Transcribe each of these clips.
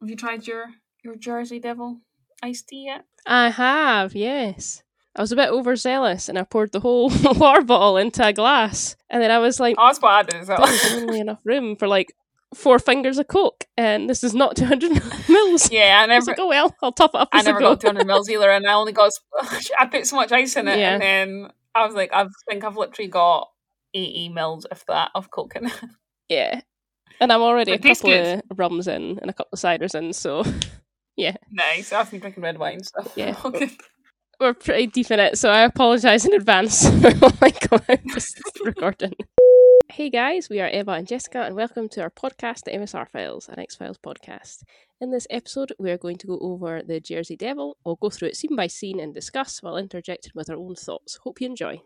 Have you tried your your Jersey Devil iced tea yet? I have, yes. I was a bit overzealous and I poured the whole water bottle into a glass. And then I was like, Oh, that's what I did well. there's only enough room for like four fingers of Coke. And this is not 200 mils. yeah, I I was never, like, oh well, I'll top it up I, never go. got 200 mils either, and I only got. I put so much ice in it, Yeah. and then I was like, I think I've literally got 80 mils, if that, of Coke in it. yeah. And I'm already It a couple good. of rums in and a couple of ciders in, so yeah. nice. I've been drinking red wine, so Yeah. we're pretty deep in it, so I apologise in advance for going this recording. Hey guys, we are Eva and Jessica, and welcome to our podcast, the MSR Files, an X Files podcast. In this episode, we are going to go over the Jersey Devil. We'll go through it scene by scene and discuss while interjecting with our own thoughts. Hope you enjoy.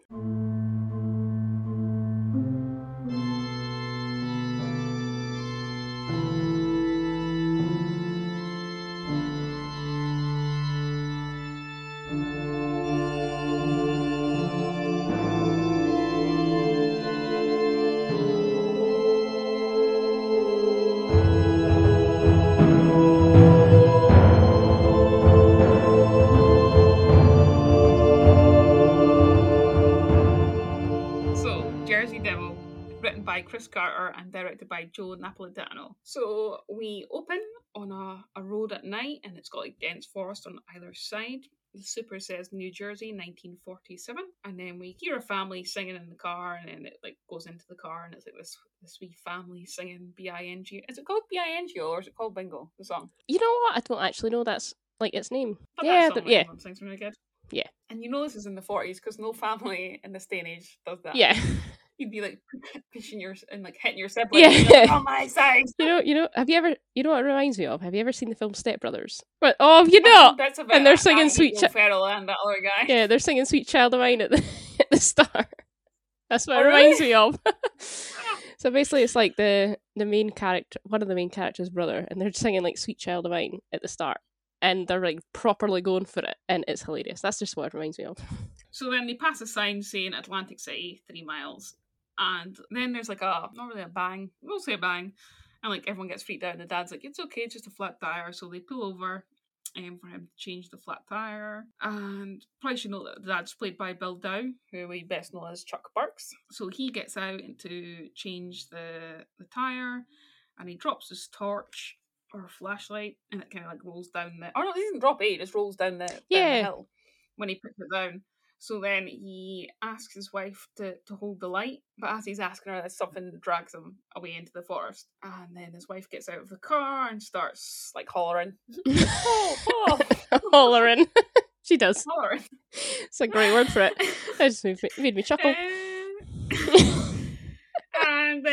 Chris Carter and directed by Joe Napolitano. So, we open on a, a road at night and it's got like dense forest on either side. The super says New Jersey, 1947. And then we hear a family singing in the car and then it like goes into the car and it's like this this wee family singing B-I-N-G. Is it called B-I-N-G or is it called Bingo, the song? You know what? I don't actually know that's like its name. But yeah, that song th- yeah, sings really good. Yeah. And you know this is in the 40s because no family in this day and age does that. yeah. you'd be like pushing your and like hitting your sibling. Yeah. Like, on my side. You know, you know. Have you ever? You know what it reminds me of? Have you ever seen the film Step Brothers? What? Oh, have you oh, not? That's about And they're singing Sweet Will Chi- Ferrell and that other guy. Yeah, they're singing "Sweet Child of Mine" at the at the start. That's what Oh, it really? reminds me of. Ah. so basically, it's like the the main character, one of the main characters' brother, and they're singing like "Sweet Child of Mine" at the start, and they're like properly going for it, and it's hilarious. That's just what it reminds me of. So then they pass a sign saying Atlantic City, three miles. And then there's like a, not really a bang, we'll say a bang. And like everyone gets freaked out, and the dad's like, it's okay, it's just a flat tire. So they pull over um, for him to change the flat tire. And probably should know that the dad's played by Bill Dow, who we best know as Chuck Burks. So he gets out to change the, the tire and he drops his torch or flashlight and it kind of like rolls down the. Oh no, he doesn't drop it, it just rolls down the, down the Yeah. hill when he puts it down. So then he asks his wife to, to hold the light, but as he's asking her, there's something drags him away into the forest. And then his wife gets out of the car and starts like hollering. oh, oh, Hollering. she does. hollering. It's a great word for it. That just made me, made me chuckle. Uh, and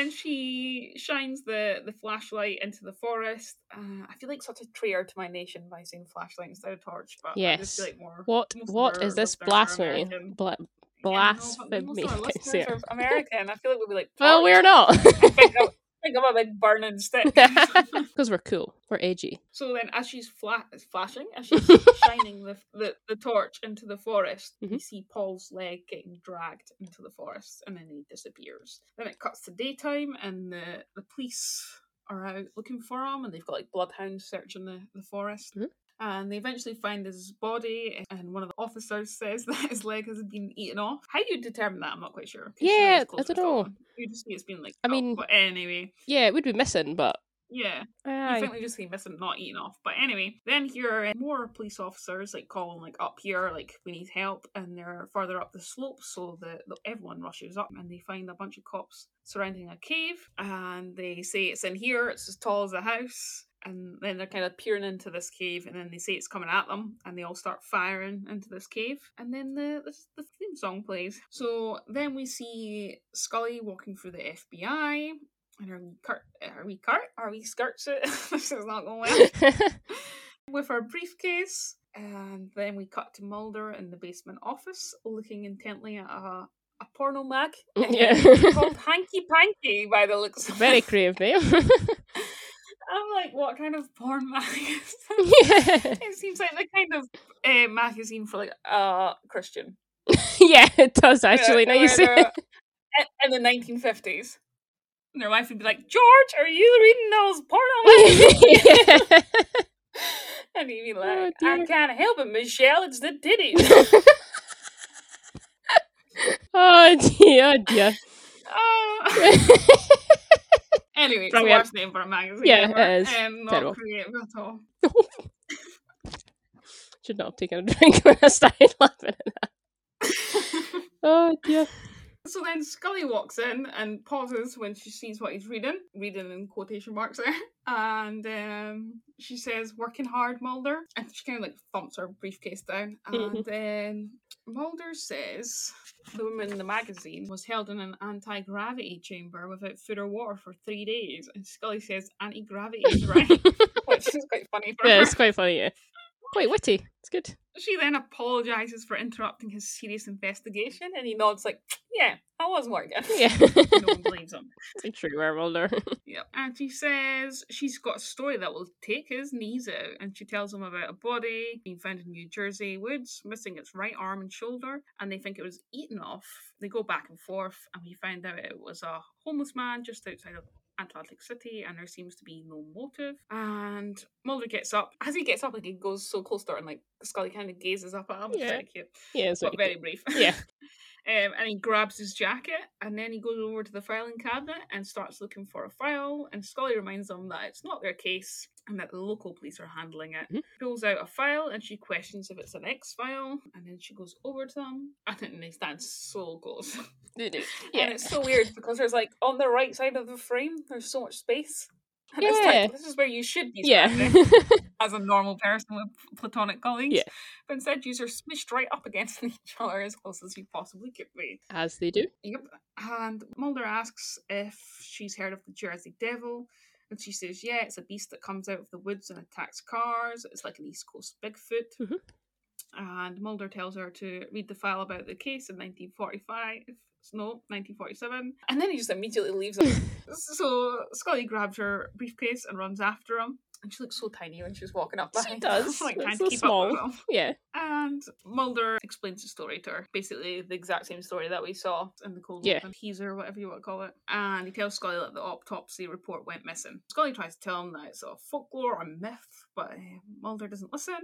then she shines the, the flashlight into the forest. Uh, I feel like such a traitor to my nation by saying flashlight instead of torch, but I just feel Yes. like more. What? What is this blasphemy? Bla- Yeah, I know, but blasphemy. Most of our Can I say listeners are American. I feel like we'd be like, Well, torch? we're not. I think think I'm a big burning stick. Because we're cool. We're edgy. So then, as she's fla- flashing, as she's shining the, the the torch into the forest, we Mhm. see Paul's leg getting dragged into the forest, and then he disappears. Then it cuts to daytime, and the the police are out looking for him, and they've got like bloodhounds searching the the forest. Mhm. And they eventually find his body, and one of the officers says that his leg has been eaten off. How do you determine that? I'm not quite sure Yeah, it's I don't know. You just see it's been like. I cut, mean- but anyway, Yeah, it would be missing, but yeah. You aye. think they just see missing, not eaten off. But anyway, then here are more police officers like calling like up here, like we need help, and they're further up the slope, so the everyone rushes up and they find a bunch of cops surrounding a cave, and they say it's in here, it's as tall as a house. And then they're kind of peering into this cave, and then they say it's coming at them, and they all start firing into this cave. And then the the, the theme song plays. So then we see Scully walking through the FBI, and her wee cart, her wee cart, her wee skirts it. this is not going well. With her briefcase, and then we cut to Mulder in the basement office, looking intently at a, a porno mag yeah. called Hanky Panky by the looks. of Very it. creative name. Eh? I'm like, what kind of porn magazine? yeah. It seems like the kind of uh, magazine for like uh Christian. yeah, it does actually. Now you see they're- in- the 1950s. And their wife would be like, George, are you reading those porn magazines? it. can't help it, Michelle. It's the titties. oh dear, oh dear. Oh. Anyway, it's the worst name for a magazine. Yeah, ever, it is. And not Terrible. creative at all. Should not have taken a drink when I started laughing at that. Oh dear. So then Scully walks in and pauses when she sees what he's reading, reading in quotation marks there. And um, she says, Working hard, Mulder. And she kind of like thumps her briefcase down. And Mhm. then Mulder says the woman in the magazine was held in an anti gravity chamber without food or water for three days. And Scully says, Anti gravity is right. Which is quite funny for Yeah, her. it's quite funny. Yeah, quite witty. It's good. She then apologizes for interrupting his serious investigation. And he nods, like, Yeah, I was working. Yeah, no one believes him. it's a true Mulder. Yep. And she says she's got a story that will take his knees out. And she tells him about a body being found in New Jersey woods, missing its right arm and shoulder. And they think it was eaten off. They go back and forth, and we find out it was a homeless man just outside of Atlantic City, and there seems to be no motive. And Mulder gets up. As he gets up, like he goes so close to her, and like Scully kind of gazes up at him. Yeah. very cute, Yeah, it's but very very brief. Yeah. Um, and he grabs his jacket and then he goes over to the filing cabinet and starts looking for a file. And Scully reminds him that it's not their case and that the local police are handling it. Mhm. Pulls out a file and she questions if it's an X file. And then she goes over to them and then they stand so close. good. And Yeah, it's so weird because there's like on the right side of the frame, there's so much space. And it's Yeah. like, this is where you should be yeah. standing as a normal person with platonic colleagues. Yeah. But instead, you are smushed right up against each other as close as you possibly could be. As they do. Yep. And Mulder asks if she's heard of the Jersey Devil. And she says, yeah, it's a beast that comes out of the woods and attacks cars. It's like an East Coast Bigfoot. Mhm. And Mulder tells her to read the file about the case in 1945. No, 1947. And then he just immediately leaves so Scully grabs her briefcase and runs after him. And she looks so tiny when she's walking up She does. like trying so to keep small. up. Yeah. And Mulder explains the story to her. Basically, the exact same story that we saw in the cold Yeah. open teaser, whatever you want to call it. And he tells Scully that the autopsy report went missing. Scully tries to tell him that it's a folklore or myth, but uh, Mulder doesn't listen.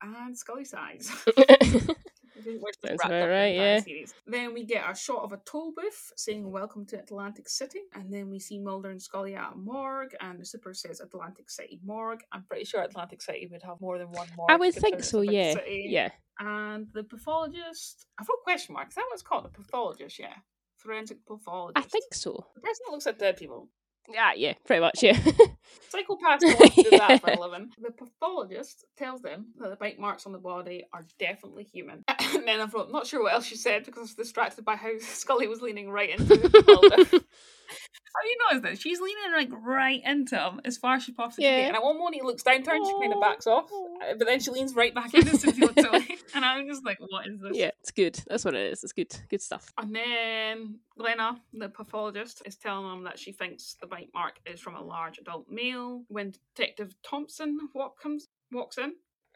And Scully sighs. Sounds about up in the right, yeah. series. Then we get a shot of a toll booth saying "Welcome to Atlantic City," and then we see Mulder and Scully at a morgue, and the super says Atlantic City Morgue. I'm pretty sure Atlantic City would have more than one morgue. I would think so, yeah. city. Yeah. And the pathologist, I've got question mark. Is that it's called? A pathologist, yeah. Forensic pathologist. I think so. The person that looks at dead people. Yeah, yeah, pretty much, yeah. Psychopaths don't do that for a living. The pathologist tells them that the bite marks on the body are definitely human. And then I'm not sure what else she said because I was distracted by how Scully was leaning right into Mulder. Have you noticed that? She's leaning like right into him as far as she possibly Yeah. can. And at one moment he looks down to her and she kind of backs off. uh, But then she leans right back in as soon as he looks away. And I'm just like, what is this? yeah, it's good. That's what it is. It's good. Good stuff. And then Glenna, the pathologist, is telling them that she thinks the bite mark is from a large adult male. When Detective Thompson walk comes walks in.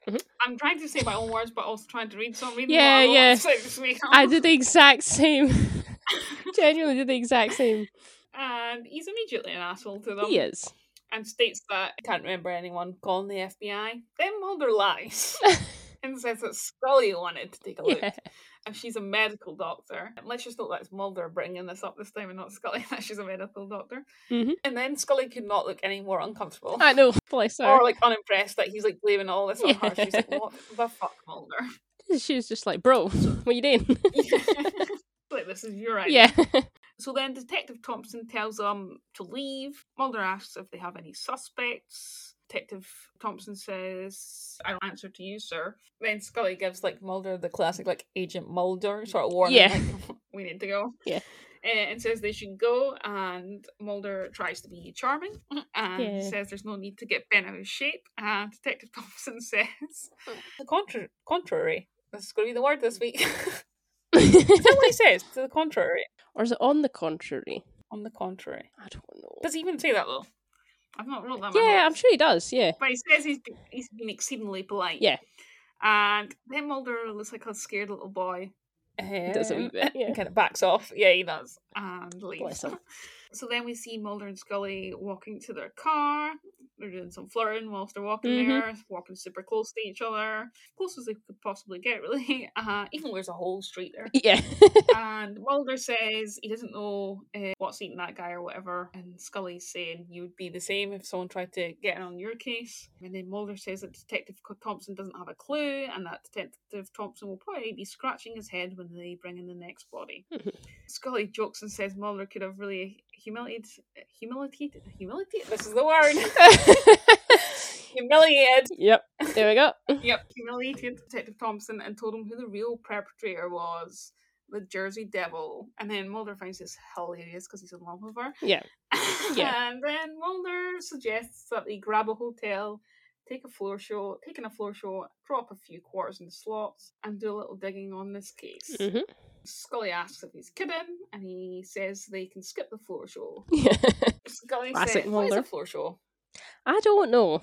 Mhm. I'm trying to say my own words, but also trying to read some. Reading Yeah, what I wrote yeah. so it just makes- I did the exact same. Genuinely did the exact same. And he's immediately an asshole to them. He is. and states that he can't remember anyone calling the FBI. Then Mulder lies and says that Scully wanted to take a look. Yeah. And she's a medical doctor. And let's just note that it's Mulder bringing this up this time and not Scully, that she's a medical doctor. Mhm. And then Scully could not look any more uncomfortable. I know. Bless her. Or like unimpressed that he's like blaming all this on her. She's like, what the fuck, Mulder? She was just like, bro, what are you doing? like, this is your idea. yeah. So then Detective Thompson tells them to leave. Mulder asks if they have any suspects. Detective Thompson says, I don't answer to you, sir. Then Scully gives like Mulder the classic like Agent Mulder sort of warning. Yeah. like, we need to go. Yeah. Uh, and says they should go, and Mulder tries to be charming and Yeah. says there's no need to get bent out of shape. And Detective Thompson says the contra- contrary. This is going to be the word this week. is that what he says? To the contrary. or is it on the contrary? On the contrary. I don't know. Does he even say that though? I've not wrote that. Yeah, I'm sure he does. Yeah. But he says he's been, he's been exceedingly polite. Yeah. And then Mulder looks like a scared little boy. does a wee um, bit, yeah. kind of backs off. Yeah, he does. And leaves. So then we see Mulder and Scully walking to their car. They're doing some flirting whilst they're walking Mhm. there, walking super close to each other, close as they could possibly get, really. Uh, even there's a whole street there. Yeah. and Mulder says he doesn't know uh, what's eating that guy or whatever. And Scully's saying you would be the same if someone tried to get in on your case. And then Mulder says that Detective Thompson doesn't have a clue, and that Detective Thompson will probably be scratching his head when they bring in the next body. Scully jokes and says Mulder could have really humiliated, humiliated, humiliated. This is the word. humiliated. yep. There we go. Yep, humiliated Detective Thompson and told him who the real perpetrator was. The Jersey Devil. And then Mulder finds this hilarious because he's in love with her. Yeah. Yeah. and then Mulder suggests that they grab a hotel, take a floor show, taking a floor show, drop a few quarters in the slots, and do a little digging on this case. hmm Scully asks if he's kidding, and he says they can skip the floor show. Yeah. Scully Classic says, What is a Mulder. floor show? I don't know.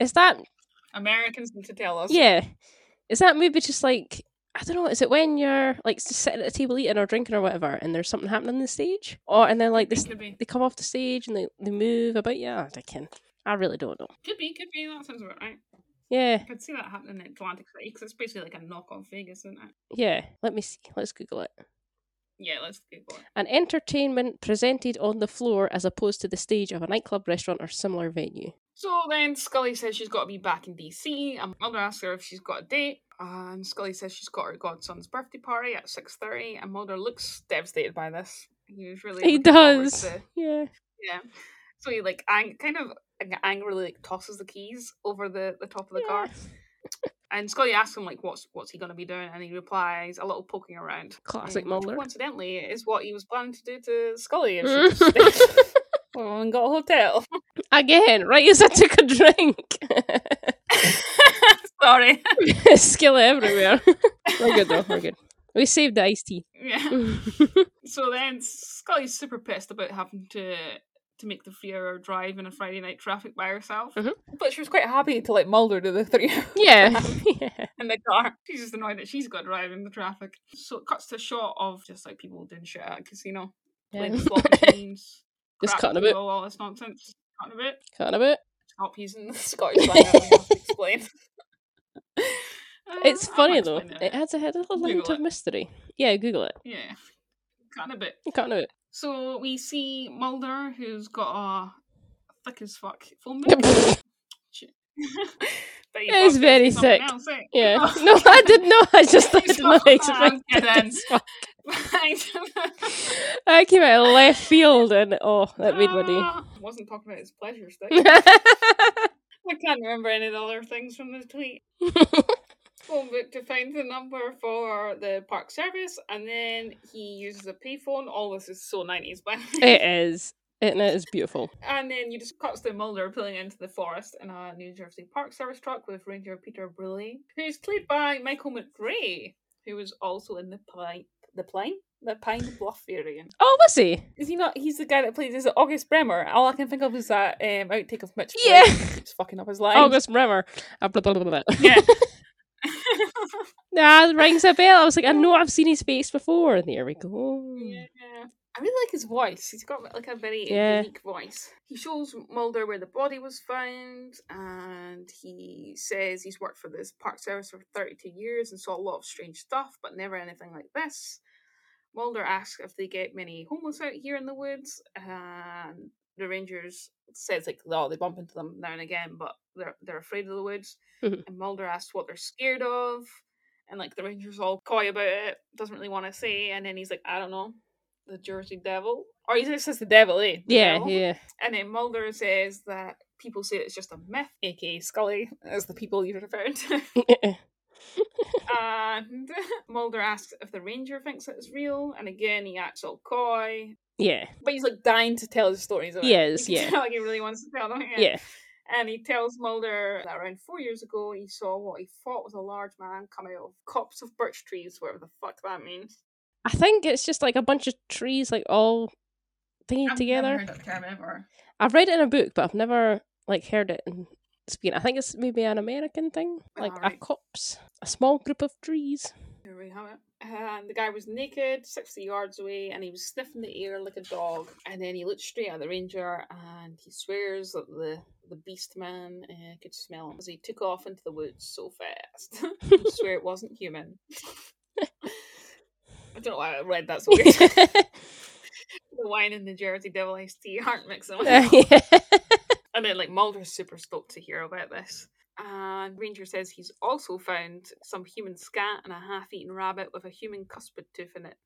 Is that Americans need to tell us. yeah? Is that maybe just like I don't know? Is it when you're like just sitting at a table eating or drinking or whatever, and there's something happening on the stage, or and then like Could this be, could be. they come off the stage and they they move about? Yeah, I can. I really don't know. Could be, could be. That sounds about right. Yeah, I could see that happening in Atlantic City because it's basically like a knock on Vegas, isn't it? yeah. Let me see. Let's Google it. Yeah, let's Google it. An entertainment presented on the floor as opposed to the stage of a nightclub, restaurant, or similar venue. So then Scully says she's got to be back in DC, and Mulder asks her if she's got a date. And Scully says she's got her godson's birthday party at six thirty, and Mulder looks devastated by this. He was really He does. to- Yeah. yeah. So he like ang- kind of angrily like, tosses the keys over the, the top of the car. And Scully asks him like, "What's what's he gonna be doing?" And he replies, "A little poking around." Classic um, which Mulder. Coincidentally, is what he was planning to do to Scully if she just stayed well, and got a hotel. Again, right as I took a drink. Sorry. Skill everywhere. we're good though. We're good. We saved the iced tea. yeah. So then Scully's super pissed about having to to make the three hour drive in a Friday night traffic by herself. Mhm. But she was quite happy to let Mulder do the three yeah. yeah. in the car. She's just annoyed that she's got to drive in the traffic. So it cuts to a shot of just like people doing shit at a casino. Playing slot machines. Just crap cutting a bit. all this nonsense. Cutting a bit. Cutting a bit. Stop using the Scottish slang that we explain. It's Uh, I'm funny though. explaining It adds a little Google element of mystery. Yeah, Google it. Yeah. Cutting a bit. Cutting a bit. So we see Mulder, who's got a thick as fuck phone book. Shit. Bet you It's very sick. else, eh? Yeah. No, I did not. I just thought It's it not not- explain. I'm kidding. It's fine. I came out of left field and oh, that made my day. Ah, wasn't talking about his pleasure stick. I can't remember any of the other things from the tweet. Phone book to find the number for the park service, and then he uses a payphone. All this is so 90s, by the way. it is. And it is beautiful. And then you just cuts to Mulder pulling into the forest in a New Jersey Park Service truck with Ranger Peter Brule, who's played by Michael MacRae, who was also in the Pine, the Pine, the Pine Bluff variant. Oh, was he? Is he not? He's the guy that plays. Is it August Bremer? All I can think of is that um, outtake of Mitch. Yeah. Keeps fucking up his lines. August Bremer. Uh, blah, blah, blah. Yeah. Nah, rings a bell. I was like, I know I've seen his face before. And there we go. Yeah. I really like his voice. He's got like a very Yeah. unique voice. He shows Mulder where the body was found, and he says he's worked for this park service for 32 years and saw a lot of strange stuff, but never anything like this. Mulder asks if they get many homeless out here in the woods, and the rangers says like, oh, they bump into them now and again, but they're they're afraid of the woods. Mhm. And Mulder asks what they're scared of, and like the rangers all coy about it, doesn't really want to say, and then he's like, I don't know, the Jersey Devil, or he just says the devil, eh? The Yeah, devil. yeah. And then Mulder says that people say it's just a myth, aka Scully, as the people you're referring to. and Mulder asks if the ranger thinks it's real, and again he acts all coy, yeah. but he's like dying to tell his stories. It. Is, You can yeah. like he really wants to tell them. Yeah. And he tells Mulder that around four years ago he saw what he thought was a large man come out of copse of birch trees, whatever the fuck that means. I think it's just like a bunch of trees, like all thingy I've together. Never heard that term ever. I've read it in a book, but I've never like heard it in speaking. I think it's maybe an American thing, like Alright. a copse, a small group of trees. There we have it. And the guy was naked, 60 yards away, and he was sniffing the air like a dog. And then he looked straight at the ranger and he swears that the, the beast man uh, could smell him as he took off into the woods so fast. I swear it wasn't human. I don't know why I read that so weird. the wine and the Jersey Devil iced tea aren't mixing. Uh, yeah. And then, like, Mulder's super stoked to hear about this. And Ranger says he's also found some human scat and a half eaten rabbit with a human cuspid tooth in it,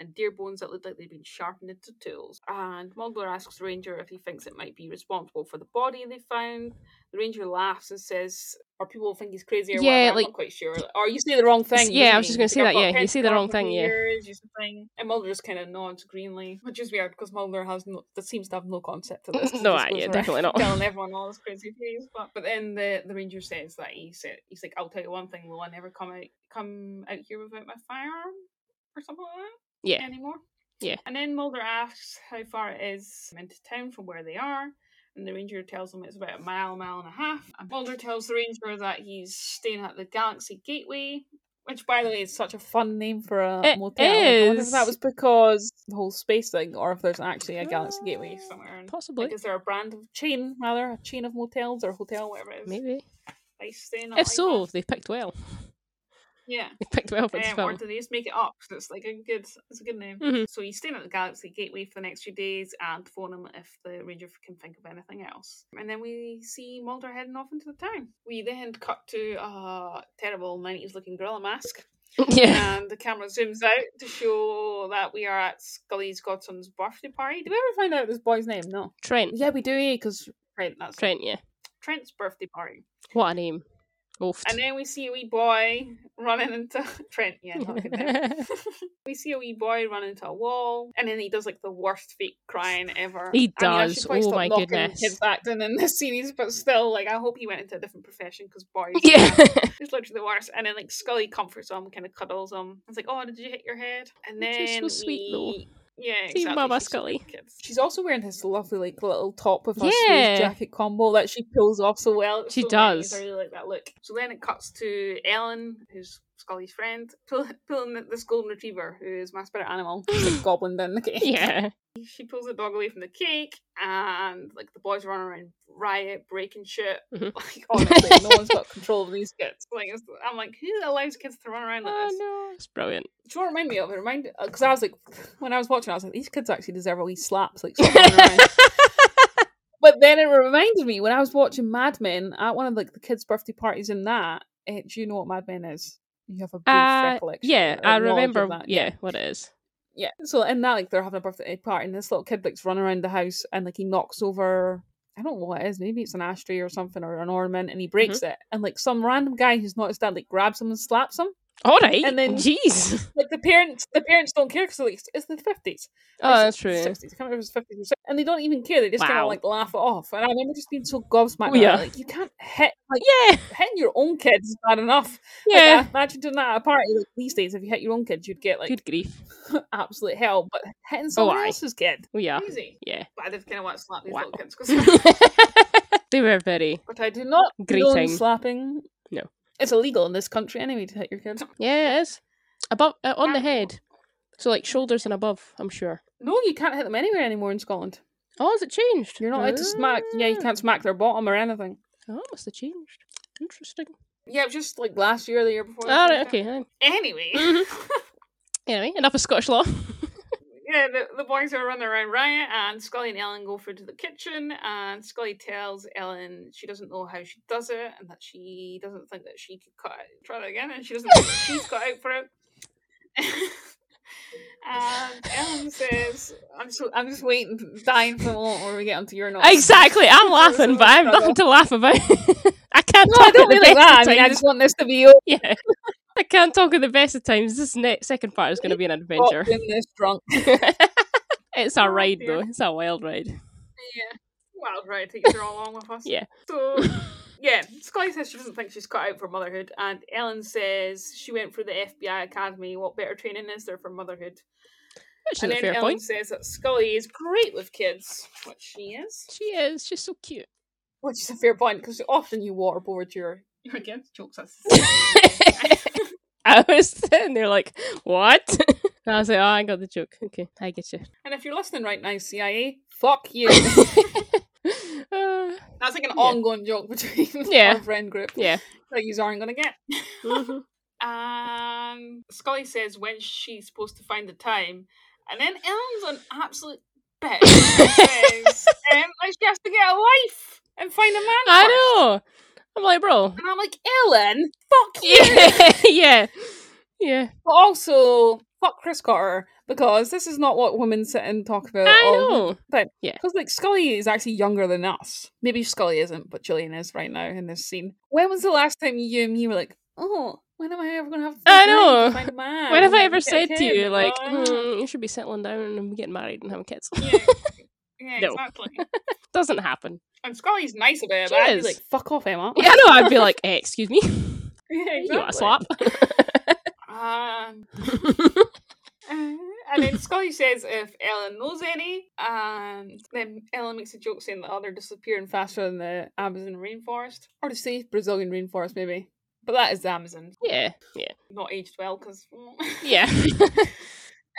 and deer bones that look like they'd been sharpened into tools. And Mulder asks the Ranger if he thinks it might be responsible for the body they found. The Ranger laughs and says, or people think he's crazy or Yeah, whatever, I'm like- not quite sure. Or oh, you say the wrong thing. Yeah, I was just gonna He's say that, yeah, you say the wrong thing, yeah. years," thing. And Mulder just kind of nods greenly, which is weird because Mulder has no, that seems to have no concept of this. No, yeah, definitely not. Telling everyone all his crazy things, but but then the, the ranger says that he said he's like, I'll tell you one thing, will I never come out come out here without my firearm or something like that Yeah. anymore. Yeah. And then Mulder asks how far it is into town from where they are. And the ranger tells him it's about a mile, mile and a half. And Mulder tells the ranger that he's staying at the Galaxy Gateway, which, by the way, is such a fun name for a It motel. Like, I wonder if that was because the whole space thing, or if there's actually a Galaxy Gateway Uh, somewhere. And, Possibly. like, is there a brand of chain, rather, a chain of motels or hotel, whatever it is? Maybe. staying If like so, that? they picked well. Yeah. Picked well for this Um, or do they just make it up? 'Cause it's like a good, it's a good name. Mhm. So he's staying at the Galaxy Gateway for the next few days and phone him if the Ranger can think of anything else. And then we see Mulder heading off into the town. We then cut to a terrible 90s looking gorilla mask. yeah. And the camera zooms out to show that we are at Scully's godson's birthday party. Do we ever find out this boy's name? No. Trent. Yeah, we do, because Trent, that's it. Trent, yeah. Trent's birthday party. What a name. Oofed. And then we see a wee boy running into Trent. Yeah, we see a wee boy run into a wall, and then he does like the worst fake crying ever. He I mean, I does. Oh my goodness. Kids acting in this series, but still, like, I hope he went into a different profession because boys, yeah. it's literally the worst. And then like Scully comforts him, kind of cuddles him. It's like, oh, did you hit your head? And then so sweet, though. We- Yeah, See exactly. Mama she's Scully. good with Kids. She's also wearing this lovely like little top with a Yeah. jacket combo that she pulls off so well. It's She so does. Nice. I really like that look. So then it cuts to Ellen, who's Scully's friend, pull, pulling this golden retriever, who is my spirit animal, She's, like gobbling down the cake. yeah. She pulls the dog away from the cake, and like the boys run around riot, breaking shit. Mhm. Like honestly, no one's got control of these kids. Like it's, I'm like, who allows kids to run around like Oh this? no. It's brilliant. Do you know what it reminded me of? It reminded because I was like, when I was watching, I was like, these kids actually deserve a wee slaps, like. running around. But then it reminded me when I was watching Mad Men at one of like the kids' birthday parties in that. do you know what Mad Men is? You have a brief Uh, recollection. yeah, I remember. that. Yeah, what it is. yeah. So in that, like they're having a birthday party, and this little kid like's running around the house, and like he knocks over. I don't know what it is. Maybe it's an ashtray or something or an ornament, and he breaks Mm-hmm. it. And like some random guy who's noticed that like grabs him and slaps him. All right. And then- jeez. Like the parents, the parents don't care because like it's- the fifties. Oh, that's true. Sixties. I can't remember if it was fifties or 60s. and they don't even care. They just kind of like laugh it off. And I remember just being so gobsmacked. Oh, yeah. Like you can't hit like Yeah. hitting your own kids is bad enough. Yeah. uh, imagine doing that at a party. Like these days, if you hit your own kids, you'd get like Good grief. absolute hell. But hitting someone aye. else's kid, Oh yeah. easy. Yeah. But I did kind of want to slap these Wow. little kids, 'cause- they were very. but I do not condone slapping. No. It's illegal in this country anyway to hit your kids. Yeah, it is. Above, uh, on the head. So like shoulders and above. I'm sure. No, you can't hit them anywhere anymore in Scotland. Oh, has it changed? You're not allowed to smack. Yeah, you Ah. can't smack their bottom or anything. Oh, it must have changed. Interesting. Yeah, it was just like last year, or the year before. All right. Okay. Anyway. Mhm. Anyway, enough of Scottish law. Yeah, the, the boys are running around riot, and Scully and Ellen go through to the kitchen, and Scully tells Ellen she doesn't know how she does it, and that she doesn't think that she could cut out. Try that again, and she doesn't think that she's cut out for it. and Ellen says, "I'm so I'm just waiting, dying for the moment where we get onto your notes." exactly. I'm laughing, but I have nothing to laugh about. I can't No, talk I don't the like that. I mean, I just want this to be over. Yeah. I can't talk at the best of times. This next second part is going to be an adventure. in this drunk. it's a Oh, ride, dear. though. It's a wild ride. Yeah. Well, right, take you all along with us. Yeah. So, yeah, Scully says she doesn't think she's cut out for motherhood, and Ellen says she went through the FBI Academy. What better training is there for motherhood? Which is and a then Ellen point. says that Scully is great with kids, which she is. She is. She's so cute. Which is a fair point because often you waterboard your your kids. Jokes. That's I was sitting there like, what? I was like, oh, I got the joke. Okay, I get you. And if you're listening right now, CIA, fuck you. Uh, That's like an Yeah. ongoing joke between Yeah. our friend group yeah. that you aren't gonna get. Mhm. And Scully says when she's supposed to find the time, and then Ellen's an absolute bitch. says um, like she has to get a life and find a man. I first. know. I'm like, bro. And I'm like, Ellen, fuck you. Yeah, yeah, yeah. But also, fuck Chris Carter because this is not what women sit and talk about. I all know. time. Yeah. Because like Scully is actually younger than us. Maybe Scully isn't, but Gillian is right now in this scene. When was the last time you and me were like, oh, when am I ever gonna have? I know. find a man When have I ever said to kid?" you, like, "Hmm, you should be settling down and getting married and having kids? yeah, yeah, No. exactly. Doesn't happen. And Scully's nice about it. She but I'd be like, fuck off, Emma. Yeah, I know. I'd be like, eh, excuse me, yeah, you want a exactly. slap? Um, Uh, and then Scully says if Ellen knows any, and then Ellen makes a joke saying that oh, they're disappearing faster than the Amazon rainforest, or the safe Brazilian rainforest, maybe. But that is the Amazon, yeah, yeah, not aged well, because. yeah.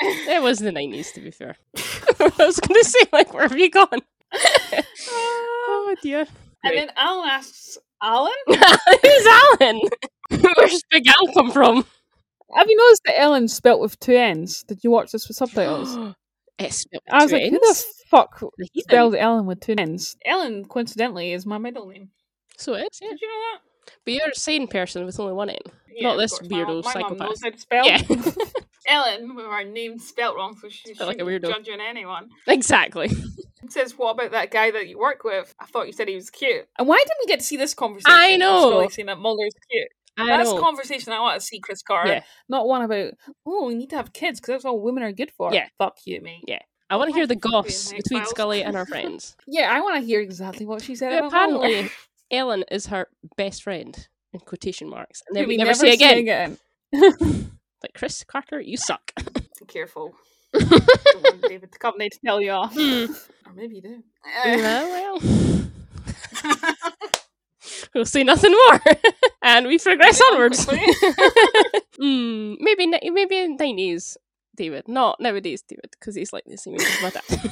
It was the nineties, to be fair. I was going to say, like, where have you gone? oh dear. and then Alan asks Alan, Who's Alan? Where's Big Al come from? "Have you noticed that Ellen's spelt with two N's? Did you watch this with subtitles?" it's spelled with I was two like, "Who the fuck The heathen. spelled Ellen with two N's?" Ellen, coincidentally, is my middle name. So it is, yeah. Did you know that? But you're a sane person with only one N. Yeah, Not this course. My weirdo mum- my mum psychopath. knows how to spell. Yeah. Ellen, with our name spelt wrong, so she like a shouldn't be weirdo. judging anyone. Exactly. It says, "What about that guy that you work with? I thought you said he was cute." And why didn't we get to see this conversation? I know. Scully saying that Mulder's cute. I That's know. the conversation I want to see, Chris Carter. Yeah. Not one about, oh, we need to have kids because that's all women are good for. Yeah. Fuck you, mate. Yeah. I want to hear the goss between Scully and her friends. Yeah, I want to hear exactly what she said about apparently, Ellen is her best friend in quotation marks, and then Who we, never, see again. again. Like Chris Carter, you suck. Careful. Don't want David to come there to tell you off. Hmm. Or maybe you do. well, well. we'll say nothing more, and we progress onwards. Hmm, maybe in maybe nineties, David. Not nowadays, David, because he's like the same age as my dad.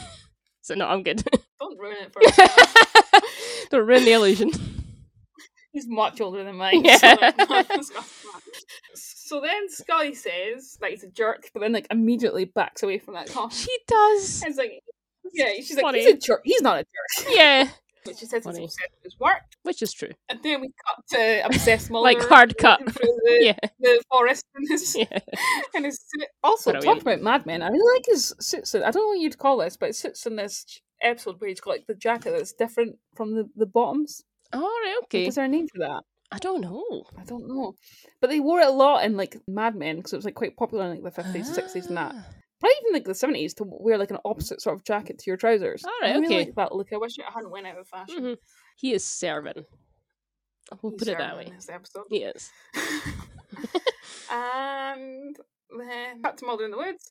so no, I'm good. Don't ruin it for us. Don't ruin the illusion. He's much older than mine. Yeah. So, so then Scully says that he's a jerk, but then like immediately backs away from that comment. She does. It's like, yeah, she's Funny. like, he's a jerk. He's not a jerk. Yeah, But she says Funny. he's obsessed with his work. which is true. And then we cut to obsessed Mulder. Like hard cut. Through the, Yeah, the forest and his, yeah. in his suit. Also, Brilliant. talk about Mad Men. I really like his suits. I don't know what you'd call this, but it sits in this episode where he's got like the jacket that's different from the, the bottoms. All right, okay. Is there a name for that? I don't know. I don't know. But they wore it a lot in like Mad Men because it was like quite popular in like the 50s, 60s, and that. Ah. Probably even like the 70s to wear like an opposite sort of jacket to your trousers. All right, I really okay. like that look. I wish it hadn't went out of fashion. Mhm. He is serving. We'll He's put it that way. This episode. He is. and then cut to Mulder in the woods,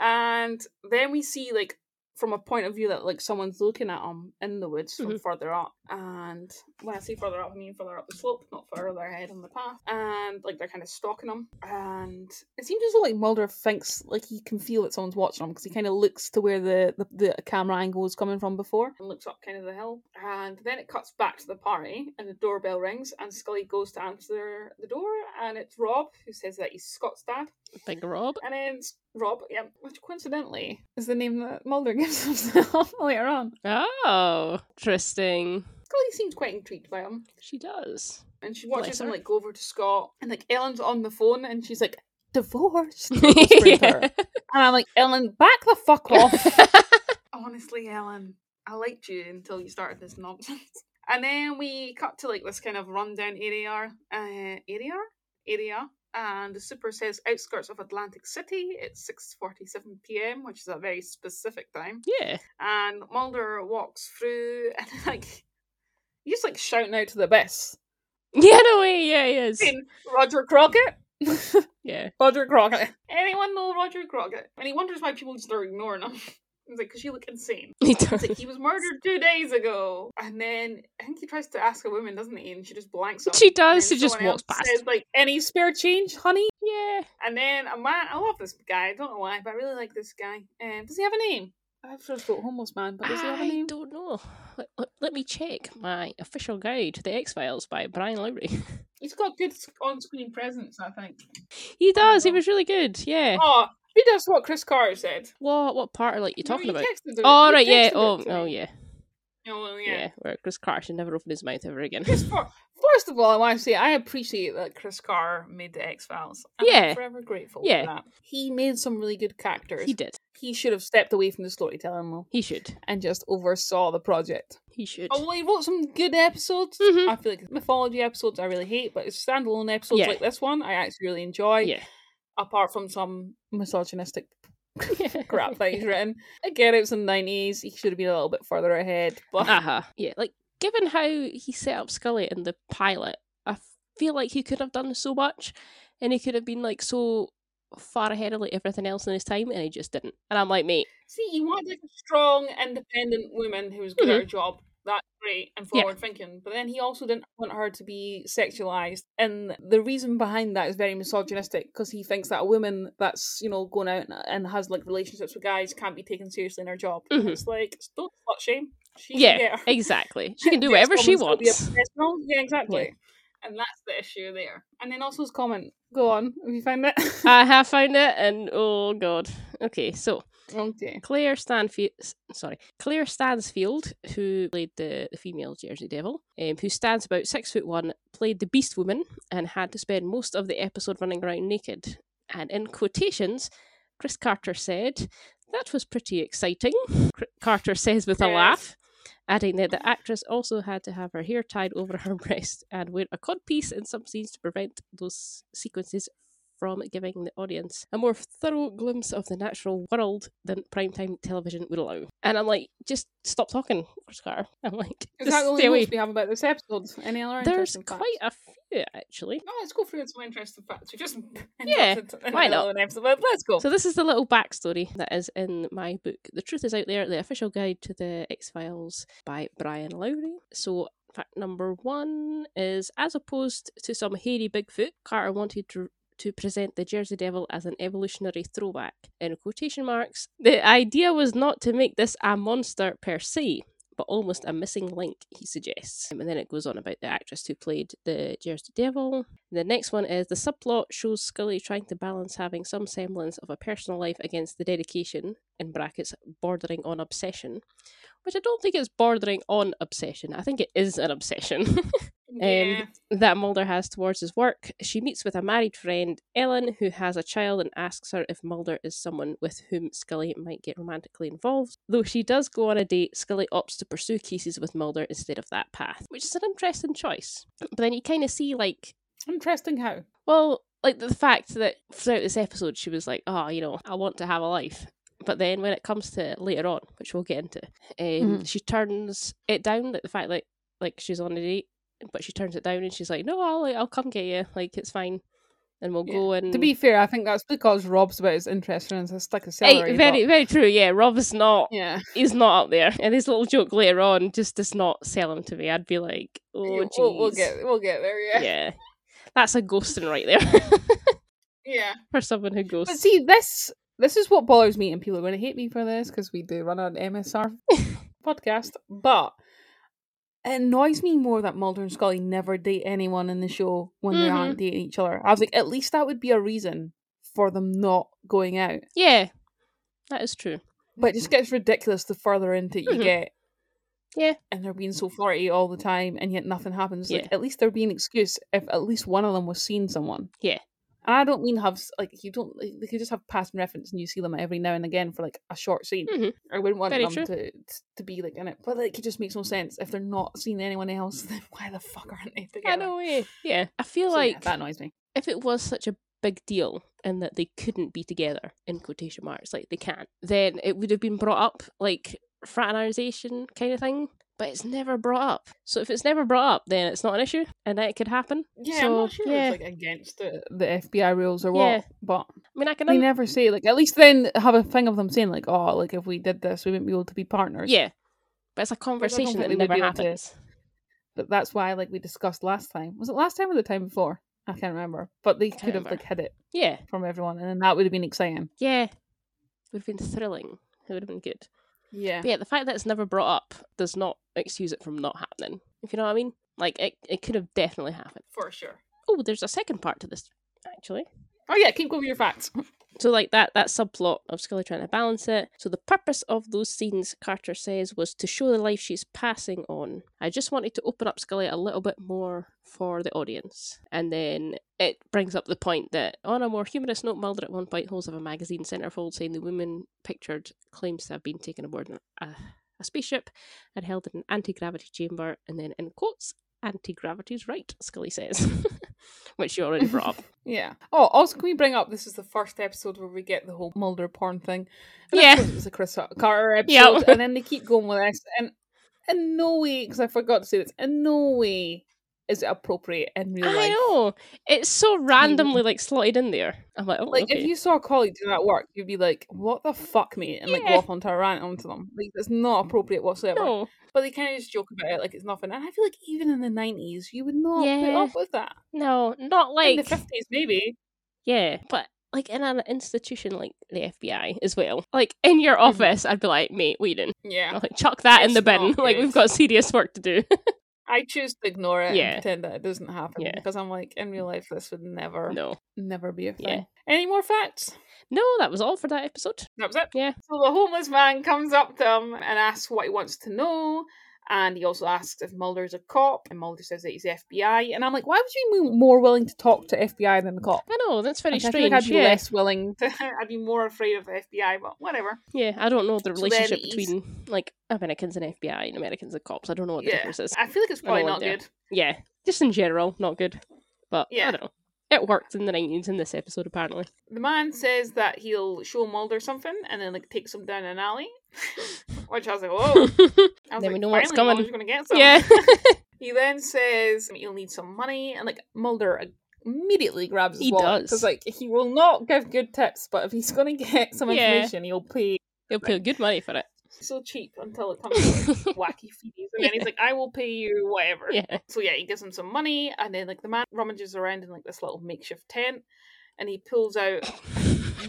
and then we see like from a point of view that like someone's looking at them in the woods from Mhm. further up. And when I say further up, I mean further up the slope, not further ahead on the path. And like they're kind of stalking them And it seems as though like Mulder thinks like he can feel that someone's watching him because he kind of looks to where the, the the camera angle was coming from before and looks up kind of the hill. And then it cuts back to the party, and the doorbell rings, and Scully goes to answer the door, and it's Rob who says that he's Scott's dad. Big Rob. And then it's Rob, yeah, which coincidentally is the name that Mulder gives himself later on. Oh, interesting. Scully seems quite intrigued by him. She does. And she watches Bless him her. like go over to Scott and like Ellen's on the phone and she's like, divorced. whispering to her. Yeah. And I'm like, Ellen, back the fuck off. Honestly, Ellen, I liked you until you started this nonsense. And then we cut to like this kind of rundown area, uh, area, area, and the super says outskirts of Atlantic City. It's six forty-seven p.m., which is a very specific time. yeah. And Mulder walks through, and like he's just like shouting out to the best. Yeah, no way. Yeah, he is. Saying, Roger Crockett. Yeah. Roger Crockett. Anyone know Roger Crockett? And he wonders why people just are ignoring him. He's like, because you look insane. He does. like, he was murdered two days ago. And then I think he tries to ask a woman, doesn't he? And she just blanks him. She does. She just walks past. Says, like, any spare change, honey? Yeah. And then a man, I love this guy. I don't know why, but I really like this guy. Um, does he have a name? I've just wrote homeless man, but does he have a name? I don't know. Let, let, let me check my official guide to the X Files by Brian Lowry. He's got good on-screen presence, I think. he does. He was really good. Yeah. Oh, he does what Chris Carter said. What what part are like you talking Remember about? you texted it- Oh right, yeah. Oh oh yeah. Oh, yeah. yeah. Where Chris Carter should never open his mouth ever again. Chris First of all, I want to say I appreciate that Chris Carter made the X Files. Yeah. I'm forever grateful Yeah. for that. He made some really good characters. he did. He should have stepped away from the storytelling though, He should. and just oversaw the project. He should. Although he wrote some good episodes, Mhm. I feel like mythology episodes I really hate, but it's standalone episodes Yeah. like this one I actually really enjoy. yeah. Apart from some misogynistic crap that he's written. I get it, it's in the nineties. He should have been a little bit further ahead, but Uh huh. Yeah. Like given how he set up Scully in the pilot, I feel like he could have done so much, and he could have been like so far ahead of like everything else in his time, and he just didn't. And I'm like, mate, see, you want like a strong, independent woman who's good at her job. That's great and Mm-hmm. Yeah. forward thinking. But then he also didn't want her to be sexualized. And the reason behind that is very misogynistic because he thinks that a woman that's, you know, going out and- has like relationships with guys can't be taken seriously in her job. Mhm. It's like, don't slut shame. She yeah, get exactly. She can do whatever she woman's gotta be a wants. Yeah, exactly. And that's the issue there. And then also his comment. Go on. Have you found it? I have found it, and oh god. Okay, so okay. Claire Stanfield, sorry, Claire Stansfield, who played the, the female Jersey Devil, um, who stands about six foot one, played the Beast Woman and had to spend most of the episode running around naked. And in quotations, Chris Carter said, "That was pretty exciting." Carter says with a Yes. laugh. Adding that the actress also had to have her hair tied over her breast and wear a codpiece in some scenes to prevent those sequences from giving the audience a more thorough glimpse of the natural world than primetime television would allow. And I'm like, just stop talking, Chris Carter. I'm like, Is that the only away. we have about this episode? Any other There's quite facts? a few actually. Oh, let's go through some interesting facts. We just Yeah, interrupted in the why not? of an episode, let's go. So this is the little backstory that is in my book. The truth is out there, the official guide to the X Files by Brian Lowry. So fact number one is as opposed to some hairy Bigfoot, Carter wanted to to present the Jersey Devil as an evolutionary throwback. In quotation marks, the idea was not to make this a monster per se, but almost a missing link, he suggests. Um, And then it goes on about the actress who played the Jersey Devil. The next one is the subplot shows Scully trying to balance having some semblance of a personal life against the dedication, in brackets, bordering on obsession, which I don't think is bordering on obsession. I think it is an obsession. yeah. that Mulder has towards his work. She meets with a married friend, Ellen, who has a child and asks her if Mulder is someone with whom Scully might get romantically involved. Though she does go on a date, Scully opts to pursue cases with Mulder instead of that path, which is an interesting choice. But then you kind of see, like, Interesting how. well, like the fact that throughout this episode she was like, oh, you know, I want to have a life. But then when it comes to later on, which we'll get into, um, Mhm. she turns it down. Like the fact that like she's on a date, but she turns it down and she's like, "No, I'll like, I'll come get you. Like it's fine, and we'll Yeah. go and." To be fair, I think that's because Rob's about as interested in as like a Hey, celery. very but- very true. Yeah, Rob is not. Yeah. He's not up there, and his little joke later on just does not sell him to me. I'd be like, "Oh, we'll, we'll, we'll get we'll get there. Yeah. yeah, that's a ghosting right there Yeah. for someone who But ghosts. see, this this is what bothers me, and people are going to hate me for this because we do run an MSR podcast. But it annoys me more that Mulder and Scully never date anyone in the show when they Mhm. aren't dating each other. I was like, at least that would be a reason for them not going out. Yeah, that is true. But it just gets ridiculous the further into it you get. Yeah. And they're being so flirty all the time, and yet nothing happens. Like, Yeah. at least there'd be an excuse if at least one of them was seeing someone. Yeah. And I don't mean have like you don't like, they could just have passing reference and you see them every now and again for like a short scene. Mhm. I wouldn't want Very them true. to to be like in it, but like it just makes no sense if they're not seeing anyone else. Then why the fuck aren't they together? I know. Yeah, yeah. I feel So, yeah, like that annoys me. if it was such a big deal and that they couldn't be together in quotation marks, like they can't, then it would have been brought up like fraternization kind of thing. But it's never brought up. So if it's never brought up, then it's not an issue, and that could happen. Yeah, so, I'm not sure yeah. it's like against the, the FBI rules or what, Yeah. but I mean, I can. they un- never say like. At least then have a thing of them saying like, "Oh, like if we did this, we wouldn't be able to be partners." yeah, but it's a Whereas I don't conversation that never be able to- happens. But that's why, like we discussed last time. Was it last time or the time before? I can't remember. But they could have like hid it Yeah, from everyone, and then that would have been exciting. yeah, would have been thrilling. It would have been good. Yeah. But yeah, the fact that it's never brought up does not excuse it from not happening. If you know what I mean. Like it, it could have definitely happened. For sure. Oh, there's a second part to this, actually. Oh yeah, keep going with your facts. So like that that subplot of Scully trying to balance it. So the purpose of those scenes, Carter says, was to show the life she's passing on. I just wanted to open up Scully a little bit more for the audience. And then it brings up the point that on a more humorous note, Mulder at one point holds up a magazine centerfold saying the woman pictured claims to have been taken aboard a, a spaceship and held in an anti-gravity chamber and then in quotes anti-gravity's right scully says which you already brought up Yeah. Oh, also, can we bring up this is the first episode where we get the whole Mulder porn thing? And Yeah. It was a Chris Carter episode, Yeah. and then they keep going with this, and in no way, because I forgot to say this, in no way is it appropriate in real life? I know. It's so randomly like slotted in there. I'm like, oh, Like okay. if you saw a colleague doing that work, you'd be like, "What the fuck, mate?" and like Yeah. go off onto a rant onto them. Like it's not appropriate whatsoever. no, But they kind of just joke about it like it's nothing. And I feel like even in the nineties, you would not put Yeah. up with that. no, not like in the fifties, maybe. yeah, but like in an institution like the FBI as well. Like in your Mhm. office, I'd be like, mate, we didn't. Yeah. Like chuck that in the bin. Like we've got serious work to do. I choose to ignore it Yeah. and pretend that it doesn't happen Yeah. because I'm like, in real life, this would never, no, never be a thing. Yeah. Any more facts? no, that was all for that episode. That was it. Yeah. So the homeless man comes up to him and asks what he wants to know. And he also asks if Mulder's a cop, and Mulder says that he's FBI. And I'm like, why would you be more willing to talk to FBI than the cop? I know that's very Like, I strange. like I'd be yeah, less willing to. I'd be more afraid of the FBI, but whatever. yeah. I don't know the relationship he's- between like Americans and FBI and Americans and cops. I don't know what the Yeah, difference is. I feel like it's probably not good. Yeah, just in general, not good. But Yeah. I don't know. It worked in the nineties in this episode apparently. The man says that he'll show Mulder something, and then like takes him down an alley. Which I was like, whoa. I was Then like, we know what's finally, coming. Mulder's gonna get some. yeah. He then says you'll need some money, and like Mulder immediately grabs his He wallet does. because like he will not give good tips, but if he's going to get some Yeah. information, he'll pay He'll pay good money for it. so cheap until it comes to like, wacky fees, and then he's like, "I will pay you whatever." Yeah. So yeah, he gives him some money, and then like the man rummages around in like this little makeshift tent, and he pulls out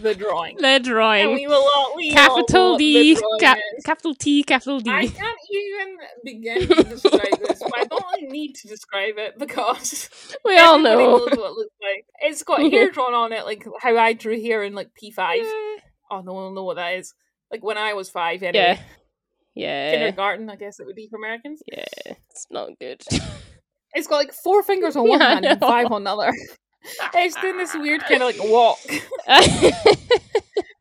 the drawing. The And drawing. we will all we Capital what D, drawing capital T, capital D. I can't even begin to describe this, but I don't really need to describe it because we all know. knows what it looks like. It's got hair drawn on it, like how I drew hair in like P five. Oh, no one will know what that is. Like when I was five, anyway. Yeah. Yeah. Kindergarten, I guess it would be for Americans. Yeah. It's not good. It's got like four fingers on one Yeah, hand and five on the other. It's doing this weird kind of like walk, and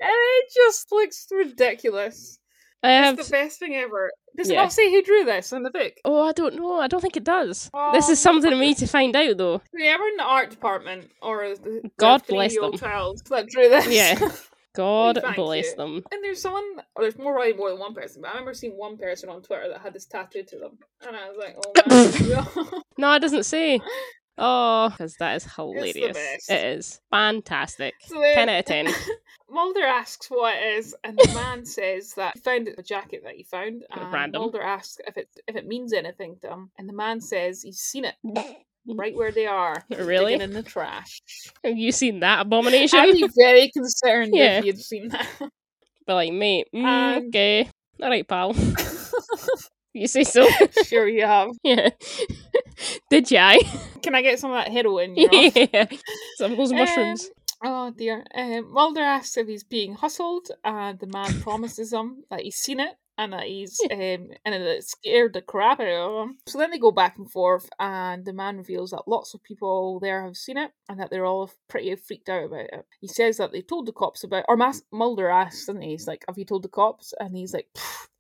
it just looks ridiculous. I have. It's the best thing ever. Does it Yeah. not say who drew this in the book? Oh, I don't know. I don't think it does. Oh, this is oh, something we need to find out, though. Whoever in the art department or the, the God bless three-year-old them. child that drew this. Yeah. God bless you. them. And there's someone, or there's more probably more than one person, but I remember seeing one person on Twitter that had this tattooed to them, and I was like, oh No, it doesn't say. Oh, because that is hilarious. It is fantastic. So then- 10 out of 10. Mulder asks what it is, and the man says that he found a jacket that he found. And Random. Mulder asks if it if it means anything to him, and the man says he's seen it right where they are, Really? in the trash. Have you seen that abomination? I'd be very concerned Yeah. if you'd seen that. But like, mate, mm, Um, okay. Alright, pal. You say so. sure you have. yeah. Did ya? Can I get some of that heroin? yeah. Some of those mushrooms. Um, oh dear. Um, Mulder asks if he's being hustled, and the man promises him that he's seen it and that he's um and that it scared the crap out of him. So then they go back and forth, and the man reveals that lots of people there have seen it and that they're all pretty freaked out about it. He says that they told the cops about, or Mas- Mulder asks, doesn't he? He's like, "Have you told the cops?" And he's like,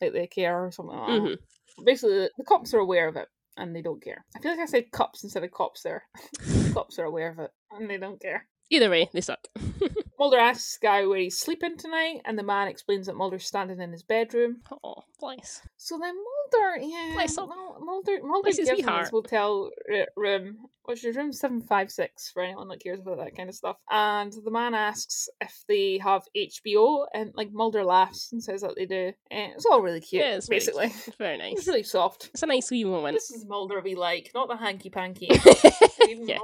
"Like they care or something like that." Mhm. Basically, the cops are aware of it. And they don't care. I feel like I said cops instead of cops there. cops are aware of it and they don't care. Either way, they suck. Mulder asks the guy where he's sleeping tonight, and the man explains that Mulder's standing in his bedroom. oh, bless. So then Mulder, yeah, Bless him. Mulder, Mulder Bless gives him his hotel r- room, which is room seven five six for anyone that cares about that kind of stuff. And the man asks if they have HBO, and like Mulder laughs and says that they do. And it's all really cute, Yeah, it's basically. cute. It's very nice. It's really soft. It's a nice wee moment. This is Mulder we like, not the hanky panky. yeah,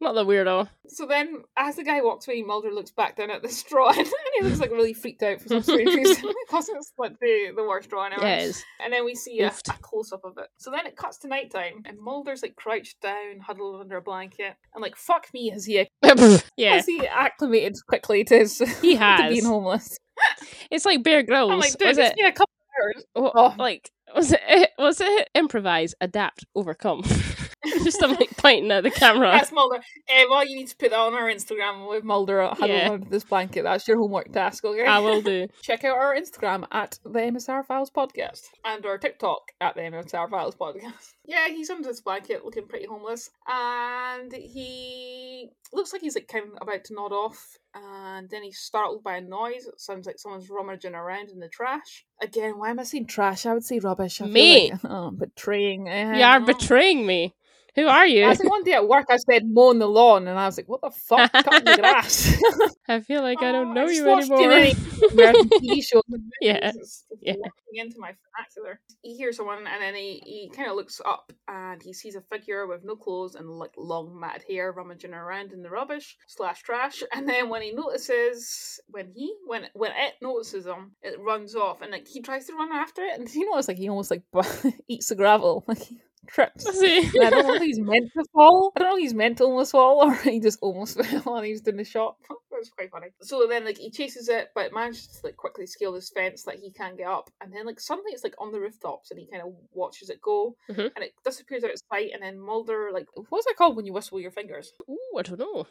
not the weirdo. So then, as the guy walks away, Mulder looks back down at the straw and he looks like really freaked out for some strange reason because it's like the, the worst straw ever. Yeah. And then we see a, a close up of it. So then it cuts to nighttime and Mulder's like crouched down, huddled under a blanket, and like fuck me, has he yeah, has he acclimated quickly to his he to has. being homeless? It's like Bear Grylls. I'm like, dude, was it's it? been a couple of hours. oh, Oh. Like was it? Was it improvise, adapt, overcome? Just I'm like pointing at the camera. That's Mulder. Eh, well, you need to put that on our Instagram with Mulder huddled under this blanket. That's your homework task, okay? I will do. check out our Instagram at the MSR Files Podcast and our TikTok at the MSR Files Podcast. Yeah, he's under this blanket looking pretty homeless and he looks like he's like kind of about to nod off and then he's startled by a noise. It sounds like someone's rummaging around in the trash. Again, why am I saying trash? I would say rubbish. I Me. like, oh, betraying. eh, You are betraying me. Who are you? I said one day at work I said mowing the lawn and I was like, what the fuck? Cutting the grass. I feel like I Oh, don't know just you anymore. TV shows. Yeah. It's Yeah. walking into my vernacular. He hears someone and then he, he kind of looks up and he sees a figure with no clothes and like long matted hair rummaging around in the rubbish slash trash. And then when he notices, when he when when it notices him, it runs off and like he tries to run after it. And you notice like he almost like eats the gravel, like trips. And I don't know if he's meant to fall. I don't know if he's meant to almost fall or he just almost fell while he was doing the shot. It was quite funny. So then like he chases it but manages to like quickly scale this fence that he can't get up. And then like suddenly it's like on the rooftops and he kind of watches it go Mhm. and it disappears out of sight and then Mulder like what's that called when you whistle your fingers? Ooh, I don't know.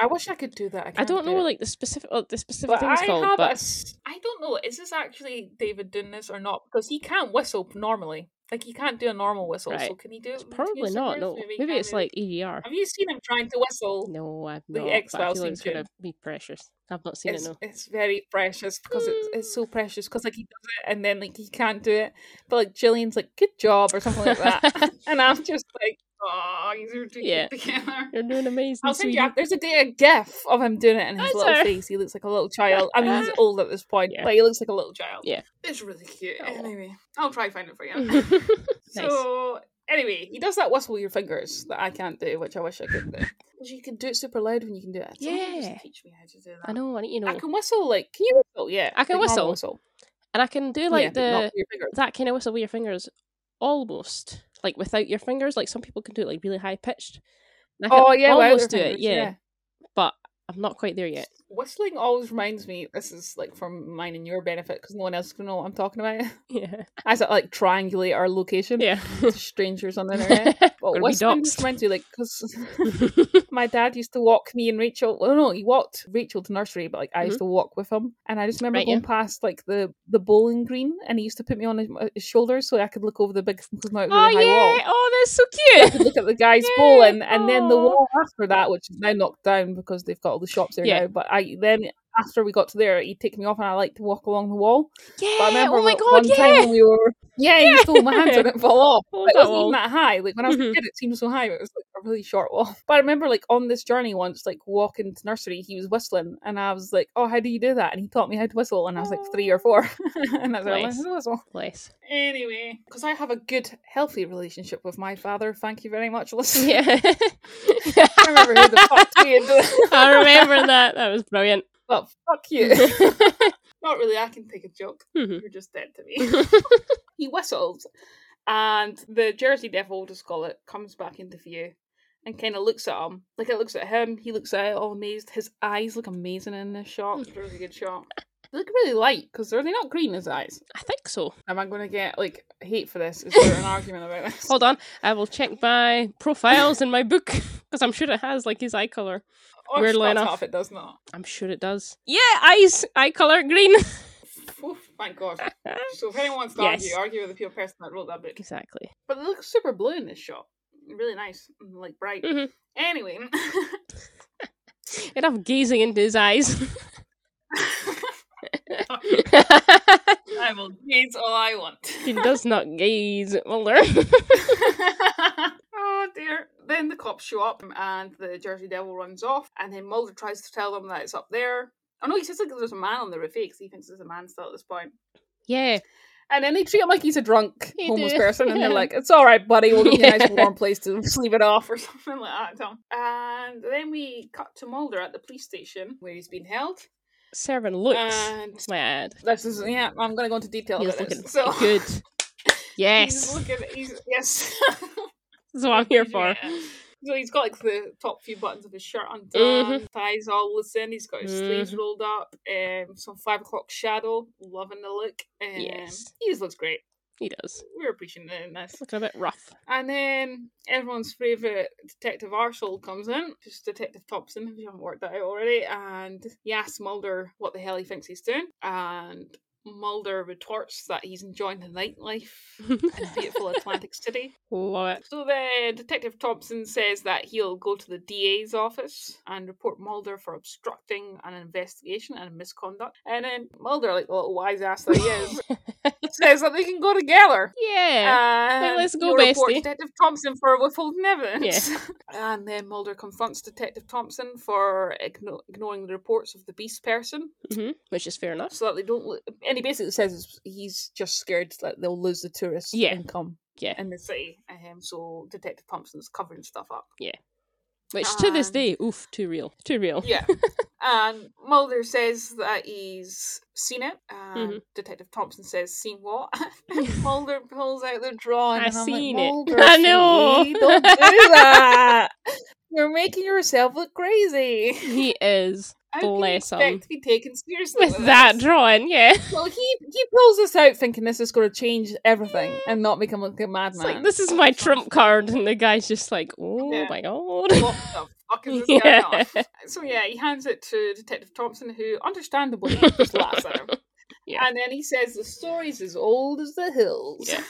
I wish I could do that. I, I don't know it. like the specific what the specific But thing's I called, but s- I don't know. Is this actually David doing this or not? Because he can't whistle normally. Like he can't do a normal whistle. So can he do it? it's probably not. No, he maybe it's do- like ADR. Have you seen him trying to whistle? No, I've The not. I X-Files feel like it's to. gonna be precious. I've not seen It's, it. No. it's very precious because it's, it's so precious because like he does it and then like he can't do it, but like Gillian's like good job or something like that, and I'm just like oh he's ridiculous Yeah. You're doing amazing, I'll send you. There's a day a gif of him doing it in his That's little her. face. He looks like a little child. I mean, he's old at this point, Yeah. but he looks like a little child. Yeah. it's really cute. Aw. Anyway, I'll try find it for you. nice. So anyway, he does that whistle with your fingers that I can't do, which I wish I could do. You can do it super loud when you can do it. Yeah. teach me how to do that. I know. I need to I can whistle like. Can you whistle? Yeah, I can like normal whistle. and I can do oh, like yeah, the that kind of whistle with your fingers, almost like without your fingers. Like some people can do it like really high pitched. I can Oh yeah, almost do it. Yeah, but I'm not quite there yet. Whistling always reminds me. This is like for mine and your benefit because no one else is gonna know what I'm talking about. Yeah, As I like triangulate our location yeah. to strangers on the internet. But whistling just reminds me like because my dad used to walk me and Rachel. Well, no, he walked Rachel to nursery, but like I used to walk with him, and I just remember Mm-hmm. Right, going past like the the bowling green, and he used to put me on his, his shoulders so I could look over the big because now it was oh a high wall. yeah! Oh, that's so cute. look at the guys Yay! bowling, and then the wall after that, which is now knocked down because they've got the shops there Yeah. now. But I then after we got to there, he'd take me off, and I like to walk along the wall. Yeah. But I remember oh my god! one time Yeah. when we were yeah, he used to my hands and it fall off. Oh, it wasn't even that high. Like when I was Mhm. a kid, it seemed so high. But it was like a really short wall. But I remember like on this journey once, like walking to nursery, he was whistling, and I was like, "Oh, how do you do that?" And he taught me how to whistle, and I was like three or four, and I like, Nice. "How to whistle." Bless. Anyway, because I have a good, healthy relationship with my father. Thank you very much, listen. Yeah. I remember who the fuck tweeted that. I remember that. That was brilliant. Well, fuck you. Not really. I can take a joke. Mhm. You're just dead to me. he whistles, and the Jersey Devil, just call it, comes back into view and kind of looks at him. Like it looks at him. He looks at it all amazed. His eyes look amazing in this shot. Hmm. It's a really good shot. They look really light because are they not green? His eyes. I think so. Am I going to get like hate for this? Is there an argument about this? Hold on. I will check my profiles in my book because I'm sure it has like his eye color. Oh, weirdly enough. it does not. I'm sure it does. Yeah, eyes, eye color, green. Oof, thank God. So if anyone wants to Yes. argue, argue with the pure person that wrote that book. exactly. But it looks super blue in this shot. Really nice, like bright. Mhm. Anyway, Enough gazing into his eyes. I will gaze all I want. he does not gaze at Mulder. oh dear. Then the cops show up and the Jersey Devil runs off, and then Mulder tries to tell them that it's up there. Oh no, he says like there's a man on the roof because he thinks there's a man still at this point. yeah. And then they treat him like he's a drunk homeless do, person, and they're like, "It's all right, buddy. We'll give you a nice warm place to sleep it off." or something like ah, that. Tom. And then we cut to Mulder at the police station where he's been held. Serving looks. And my ad. this is yeah, I'm gonna go into detail He's about looking this. So good. Yes. He's looking. He's yes. That's what I'm here for. Yeah. So he's got like the top few buttons of his shirt undone, Mhm. thighs all loosened. He's got his sleeves Mhm. rolled up. Um, some five o'clock shadow, loving the look. Um, Yes. he just looks great. He does. We're appreciating this. Looking a bit rough. And then everyone's favourite Detective Arsehole comes in, just Detective Thompson, if you haven't worked that out already, and he asks Mulder what the hell he thinks he's doing. And Mulder retorts that he's enjoying the nightlife in beautiful Atlantic City. Love it. So then Detective Thompson says that he'll go to the DA's office and report Mulder for obstructing an investigation and misconduct. And then Mulder, like the little wise ass that he is, says that they can go together. yeah. And let's go, bestie. Detective Thompson for withholding evidence. and then Mulder confronts Detective Thompson for igno- ignoring the reports of the beast person, hmm Which is fair enough. so that they don't. And he basically says he's just scared that they'll lose the tourist Yeah. income Yeah. in the city. Um, so Detective Thompson's covering stuff up. Yeah. Which to this day, oof, too real. Too real. Yeah. and Mulder says that he's seen it. And Mhm. Detective Thompson says, "Seen what?" Mulder pulls out the drawing. I and I'm seen like, it. Mulder, I know. sweetie, Don't do that. You're making yourself look crazy. He is. How can you Bless expect him. to be taken seriously With that this? drawing, yeah. Well, he he pulls this out thinking this is going to change everything and not make him look like a madman. like, this is my trump card. And the guy's just like, oh Yeah. my god. What the fuck is this Yeah. going on? So yeah, he hands it to Detective Thompson, who understandably just laughs at him. Yeah. And then he says the story's as old as the hills. Yeah.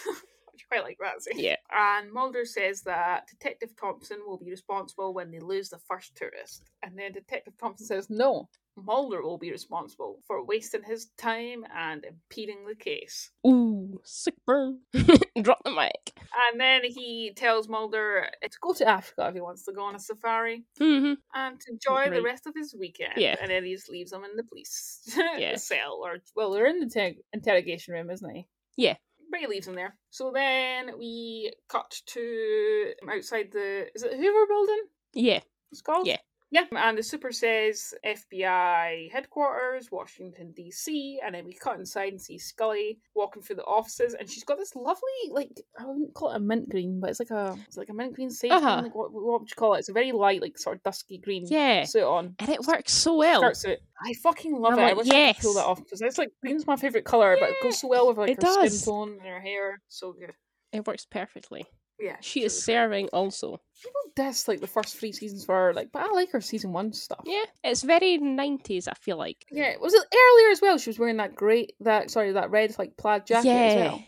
Quite like that. See? Yeah. And Mulder says that Detective Thompson will be responsible when they lose the first tourist. And then Detective Thompson says no. Mulder will be responsible for wasting his time and impeding the case. Ooh, sick burn. Drop the mic. And then he tells Mulder to go to Africa if he wants to go on a safari hmm and to enjoy the rest of his weekend. Yeah. And then he just leaves him in the police Yeah. cell or well, they're in the te- interrogation room, isn't he? but he leaves him there. So then we cut to outside the is it Hoover building? Yeah. It's called? Yeah. Yeah. And the super says FBI headquarters, Washington DC, and then we cut inside and see Scully walking through the offices and she's got this lovely like I wouldn't call it a mint green, but it's like a it's like a mint green sage Uh-huh. green, like what, what would you call it? It's a very light, like sort of dusky green Yeah. suit on. And it works so well. I fucking love I'm it. I like, wish I could pull that off because it's like green's my favorite color, but it goes so well with like It her does. skin tone and her hair. So good. It works perfectly. Yeah, She she's is serving also. people diss like the first three seasons for her, like, but I like her season one stuff. Yeah. It's very 90s, I feel like. Yeah, was it earlier as well? She was wearing that great, that sorry, that red like plaid jacket yeah. as well.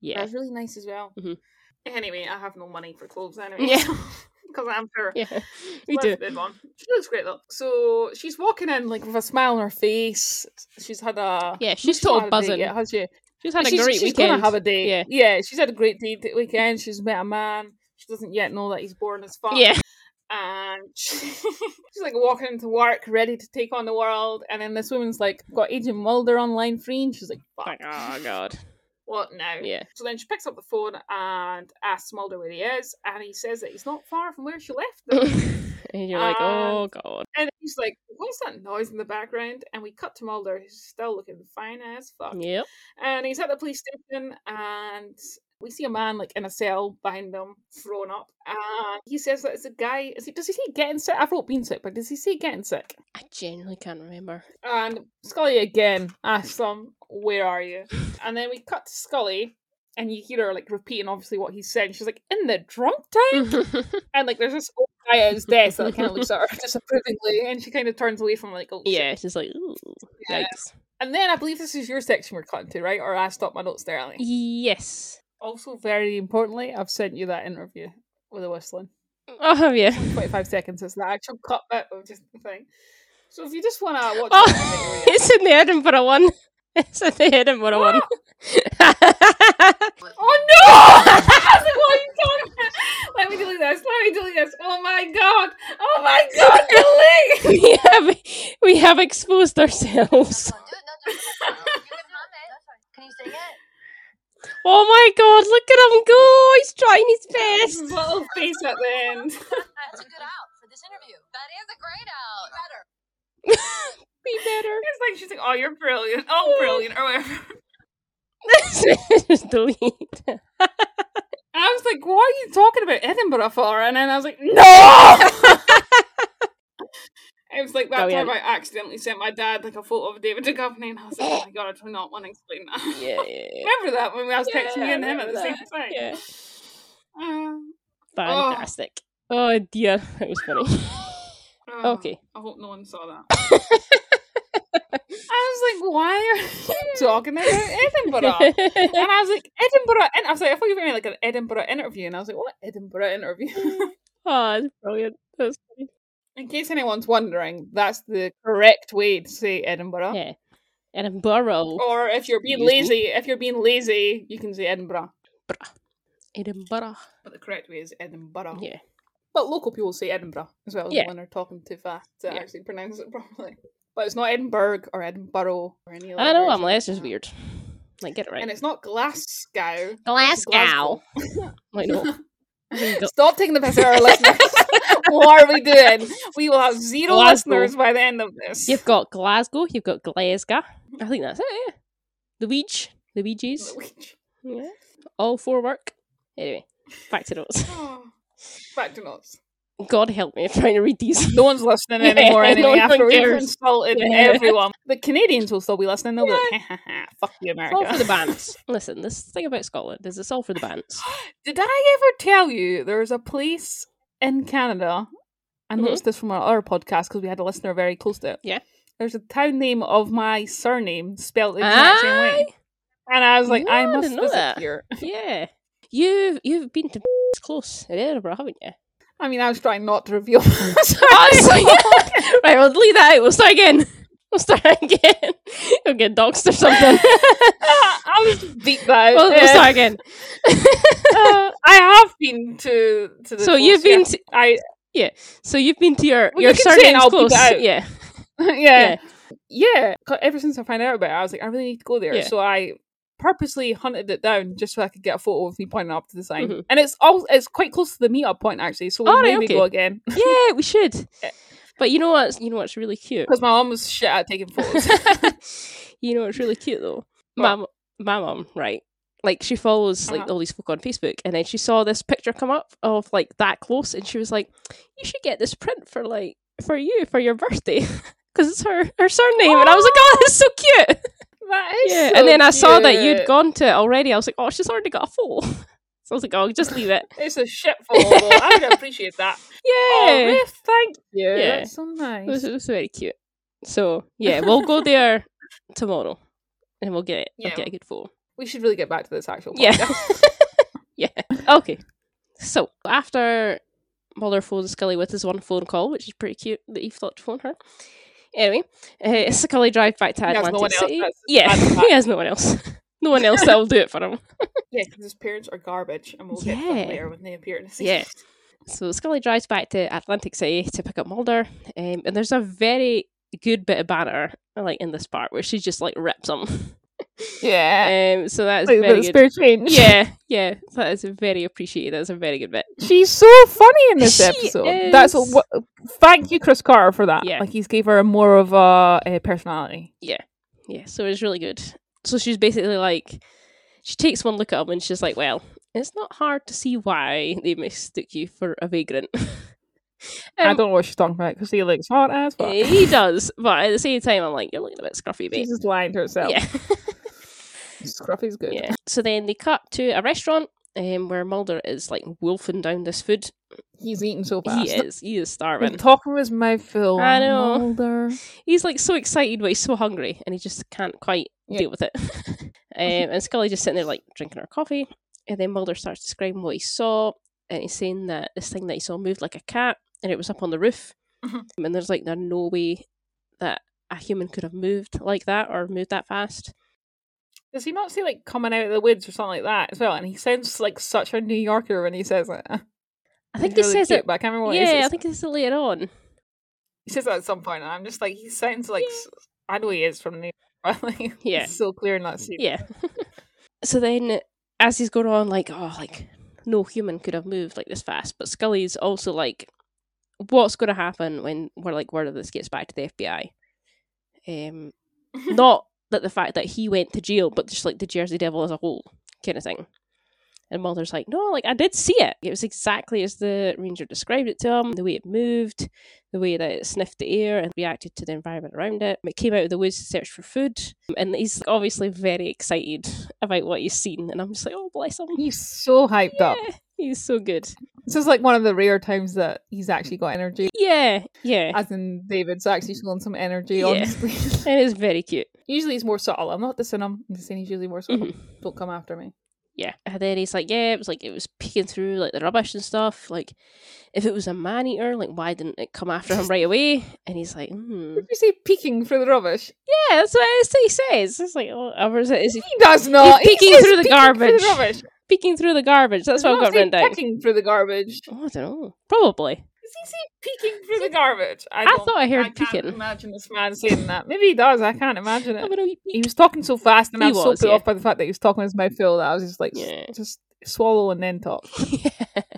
Yeah. That's really nice as well. Mhm. Anyway, I have no money for clothes anyway. Yeah. Because I'm sure. Yeah. We do. on. She looks great though. So she's walking in like with a smile on her face. She's had a Yeah, she's not total had a buzzing. yet, has she? She's had a she's, great she's weekend. gonna have a date. Yeah. yeah, she's had a great th- weekend. She's met a man. She doesn't yet know that he's born as fuck. Yeah. and she's like walking into work, ready to take on the world. And then this woman's like, got Agent Mulder online free, and she's like, "Fuck, Like, oh god. what now?" Yeah. So then she picks up the phone and asks Mulder where he is, and he says that he's not far from where she left him. and you're like, um, oh god. and he's like, "What's that noise in the background?" And we cut to Mulder, who's still looking fine as fuck. Yep. And he's at the police station, and we see a man like in a cell behind them, thrown up. And he says that it's a guy. Is he? Does he say getting sick? I wrote being sick, but does he say getting sick? I genuinely can't remember. And Scully again asks him, "Where are you?" And then we cut to Scully, and you hear her like repeating obviously what he said. And she's like, "In the drunk tank." and like there's this old guy at his desk that kind of looks at her disapprovingly, and she kind of turns away from like, "Oh shit." yeah, she's like, ooh, Yeah. yikes. And then I believe this is your section we're cutting to, right? Or I stopped my notes there, Ali. Yes. Also, very importantly, I've sent you that interview with the whistling. Oh, have you? 25 seconds is the actual cut bit of just the thing. So if you just want to watch Oh, it, wait, wait, it's in the Edinburgh one. It's in the Edinburgh one. Oh no! I was like, what are you talking about? Let me delete this. Let me delete this. Oh my god! Oh my god! Delete! we have we have exposed ourselves. Come on, do it. No, do it. You can hum it. Can you sing it? Oh my god, look at him go! He's trying his best. His little face at the end. That's a good out for this interview. That is a great out. Better. Be better. It's like she's like, "Oh, you're brilliant. Oh, brilliant," or whatever. Just delete. I was like, "What are you talking about Edinburgh for?" And then I was like, "No!" It was like that Brilliant. time I accidentally sent my dad like a photo of David Duchovny, and I was like, "Oh my god, I do not want to explain that." Yeah, yeah, yeah. Remember that when I was texting you and him at the remember same time? Yeah. Um, Fantastic. Oh dear, that was funny. oh, Okay. I hope no one saw that. I was like, "Why are you talking about Edinburgh?" And I was like, Edinburgh. And I was like, I thought you were meaning like an Edinburgh interview. And I was like, what Edinburgh interview? oh, that's brilliant. That's funny. In case anyone's wondering, that's the correct way to say Edinburgh. Yeah. Edinburgh. Or if you're being lazy, if you're being lazy, you can say Edinburgh. Edinburgh. But the correct way is Edinburgh. Yeah. But local people say Edinburgh as well Yeah. when they're talking too fast to Yeah. actually pronounce it properly. But it's not Edinburgh or Edinburgh or any other. I know, I'm like, it's like just weird. Like, get it right. And it's not Glasgow. Glasgow. Glasgow. I know. Stop taking the piss out of our listeners. what are we doing? We will have zero Glasgow. listeners by the end of this. You've got Glasgow, you've got Glasgow. I think that's it, yeah. The Weege. The Weeges. Yeah. All four work. Anyway, back to notes. Oh, Back to notes. God help me, I'm trying to read these. No one's listening Yeah, anymore no anyway one after we've insulted Yeah. everyone. The Canadians will still be listening. They'll be like, ha, ha, ha, fuck you, It's all for the bands. Listen, this thing about Scotland is it's all for the bands. Did I ever tell you there's a place in Canada? I Mhm. noticed this from our other podcast because we had a listener very close to it. Yeah. There's a town name of my surname spelled the exact same way. And I was like, No, I I must know visit that. here. Yeah. You've you've been to close in Edinburgh, haven't you? I mean, I was trying not to reveal. So yeah. right, we'll leave that out. We'll start again. We'll start again. We'll get doxed or something. I'll just beat that. we'll, we'll Uh, start again. uh, I have been to to the. So you've been yeah. to, I yeah. so you've been to your Well, your you can say it and surname's close. Yeah. yeah. Yeah. 'cause Ever since I found out about it, I was like, I really need to go there. Yeah. So I purposely hunted it down just so I could get a photo of me pointing up to the sign. Mhm. And it's all it's quite close to the meetup point actually. So we'll right, maybe okay. go again. Yeah, we should. But you know what? You know what's really cute. Because my mum was shit at taking photos. you know what's really cute though. What? My my mum, right? Like she follows like Uh-huh. all these folk on Facebook, and then she saw this picture come up of like that close, and she was like, "You should get this print for like for you for your birthday." Because it's her her surname, and I was like, "Oh, that's so cute!" That is Yeah, so and then I saw that you'd gone to it already. I was like, "Oh, she's already got a photo." So I was like, "Oh, just leave it." It's a shit photo though. I would appreciate that. Oh, Yeah, Ruth, thank you. Yeah. That's so it, was, nice. it was very cute. So yeah, we'll go there tomorrow, and we'll get Yeah. we'll get a good photo. We should really get back to this actual Yeah. yeah. Okay. So after Mulder phones Scully with his one phone call, which is pretty cute that he thought to phone her. Anyway, uh, Scully drives back to He has Atlantic no one else City. that's yeah, bad as that. he has no one else. no one else that will do it for him. yeah, because his parents are garbage, and we'll get Yeah. that later when they appear in the scene. Yeah. So Scully drives back to Atlantic City to pick up Mulder, um, and there's a very good bit of banter like in this part where she just like rips him. Yeah. Um, so that is Like, very good. change. Yeah, yeah, that is very appreciated. That's a very good bit. She's so funny in this She episode. That's a, what. Thank you, Chris Carter, for that. Yeah. Like he's gave her a more of a, a personality. Yeah, yeah. so it's really good. So she's basically like, she takes one look at him and she's like, well, it's not hard to see why they mistook you for a vagrant. I Um, don't know what she's talking about because he looks hot as fuck. he does, but at the same time, I'm like, you're looking a bit scruffy, babe. She's just lying to herself. Yeah. Scruffy's good. yeah. So then they cut to a restaurant um, where Mulder is like wolfing down this food. He's eating so fast. He is, he is With starving. talking with his mouth full. I know. Mulder. He's like so excited, but he's so hungry, and he just can't quite Yeah. deal with it. um, and Scully just sitting there like drinking her coffee, and then Mulder starts describing what he saw, and he's saying that this thing that he saw moved like a cat, and it was up on the roof, Mhm. and there's like there's no way that a human could have moved like that or moved that fast. Does he not say like coming out of the woods or something like that as well? And he sounds like such a New Yorker when he says it. I think He's he really says cute, it. but I can't remember what it is. Yeah, I think it's later on. he says that at some point, and I'm just like, he sounds like I know he is from New York. like, Yeah. so clear in that scene. Yeah. so then, as he's going on, like, oh, like, no human could have moved like this fast. But Scully's also like, what's going to happen when we're like, word of this gets back to the FBI? Um, not that the fact that he went to jail, but just like the Jersey Devil as a whole kind of thing. And Mulder's like, no, like I did see it. It was exactly as the ranger described it to him. The way it moved, the way that it sniffed the air and reacted to the environment around it. It came out of the woods to search for food, and he's obviously very excited about what he's seen. And I'm just like, oh, bless him. He's so hyped up. He's so good. This is like one of the rare times that he's actually got energy. Yeah, yeah. As in David's actually showing some energy Yeah. on screen. It is very cute. usually he's more subtle. I'm not dissing him. I'm just saying he's usually more subtle. Mhm. Don't come after me. Yeah. And then he's like, yeah, it was like it was peeking through like the rubbish and stuff. Like, if it was a man eater, like why didn't it come after him right away? And he's like, hmm. Did you say peeking through the rubbish? Yeah, that's what he says. It's like, oh, or is it? Is he He does not. He peeking says through the garbage. Through the rubbish. Peeking through the garbage? That's what I've got say written down. Pecking through the garbage. Oh, I don't know. Probably. Does he say peeking through the garbage? I, I thought I heard I can't peeking. imagine this man saying that. Maybe he does. I can't imagine it. he He was talking so fast, and I was, was, so put yeah. off by the fact that he was talking with his mouth full that I was just like, Yeah. just swallow and then talk. yeah.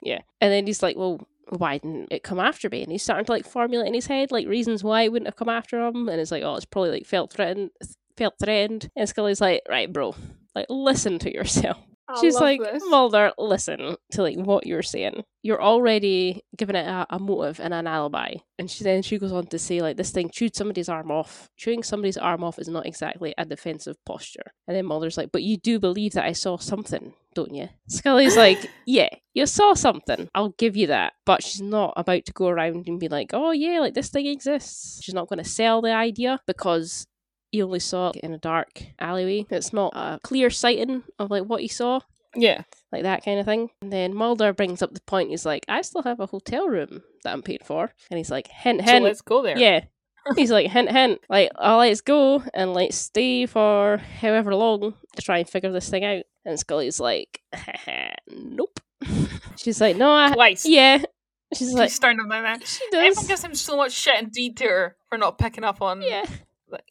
yeah. And then he's like, well, why didn't it come after me? And he's starting to like formulate in his head like reasons why it wouldn't have come after him. And it's like, oh, it's probably like felt threatened, felt threatened. And Scully's like, right, bro, like listen to yourself. I She's like, this. Mulder, listen to like what you're saying. You're already giving it a, a motive and an alibi. And she then she goes on to say like this thing chewed somebody's arm off. Chewing somebody's arm off is not exactly a defensive posture. And then Mulder's like, but you do believe that I saw something, don't you? Scully's like, yeah, you saw something. I'll give you that. But she's not about to go around and be like, oh yeah, like this thing exists. She's not going to sell the idea because he only saw it in a dark alleyway. It's not a clear sighting of like what he saw yeah. like that kind of thing. And then Mulder brings up the point. He's like, I still have a hotel room that I'm paid for, and he's like, hint, hint. So let's go there. yeah. He's like, hint, hint, like, I'll let's go and like stay for however long to try and figure this thing out. And Scully's like, nope. She's like, no, I, Twice. yeah. She's like, She's like, starting him like that. she does. Everyone gives him so much shit and detour for not picking up on. Yeah.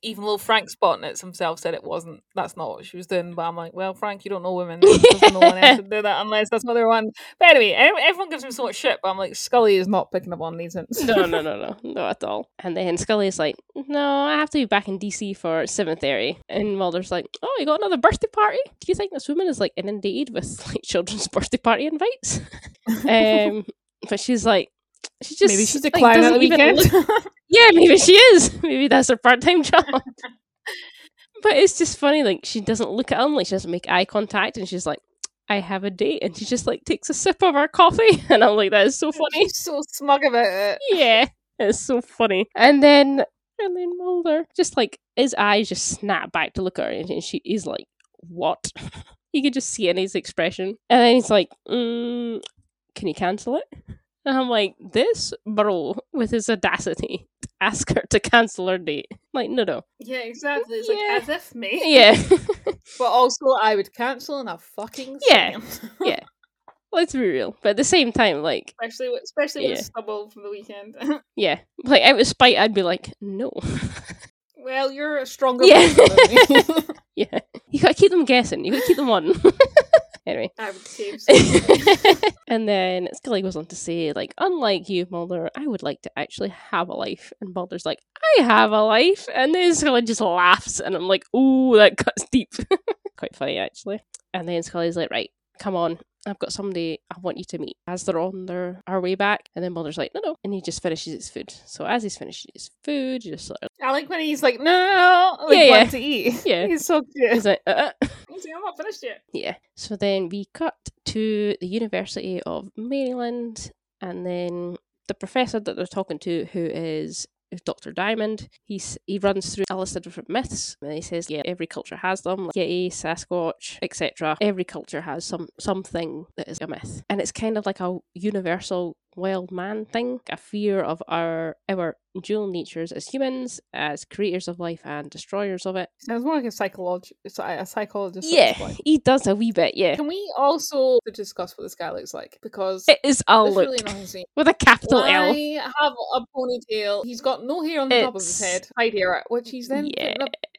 Even little Frank Spotnitz himself said it wasn't. That's not what she was doing. But I'm like, well, Frank, you don't know women. No one else would do that unless that's what they're one. But anyway, everyone gives him so much shit. But I'm like, Scully is not picking up on these hints. no, no, no, no, not at all. And then Scully is like, "No, I have to be back in DC for Seventh seven thirty. And Mulder's like, "Oh, you got another birthday party? Do you think this woman is like inundated with like children's birthday party invites?" um, but she's like, she just Maybe she's like, at doesn't the weekend. look- yeah, maybe she is. Maybe that's her part time job. but it's just funny, like she doesn't look at him, like she doesn't make eye contact, and she's like. I have a date, and she just like takes a sip of her coffee, and I'm like, that is so funny She's so smug about it. yeah, it's so funny. And then and then Mulder just like his eyes just snap back to look at her, and she is like, "What?" you could just see in his expression, and then he's like, mm, "Can you cancel it?" And I'm like, "This bro with his audacity to ask her to cancel her date." Like, no, no, Yeah, exactly. It's Yeah. like as if me. yeah. But also, I would cancel in a fucking Yeah. Yeah. Let's be real, but at the same time, like, especially with, especially Yeah. with stubble from the weekend. yeah, like out of spite, I'd be like, "No." well, you're a stronger Yeah. than me. yeah, you gotta keep them guessing. You gotta keep them on. Anyway. I would some. and then Scully goes on to say, like, unlike you, Mulder, I would like to actually have a life. And Mulder's like, I have a life. And then Scully just laughs, and I'm like, ooh, that cuts deep. Quite funny, actually. And then Scully's like, right, come on. I've got somebody I want you to meet as they're on their our way back. And then Mulder's like, no, no. And he just finishes his food. So as he's finishing his food, you just sort of, I like when he's like, no, no, no, like, Yeah, yeah, to eat. Yeah. He's so cute. he's like, uh, He's like, I'm not finished yet. Yeah. So then we cut to the University of Maryland, and then the professor that they're talking to, who is Dr. Diamond. He's, he runs through a list of different myths and he says, yeah, every culture has them, like Yeti, Sasquatch, etc. Every culture has some something that is a myth. And it's kind of like a universal wild man thing, a fear of our our dual natures as humans, as creators of life and destroyers of it. Sounds more like a psychologist. A psychologist. Yeah, he does a wee bit, yeah. Can we also discuss what this guy looks like? Because It is a look really with a capital Why L. have a ponytail? He's got no hair on the top of his It's- head, side hair, which he's then Yeah.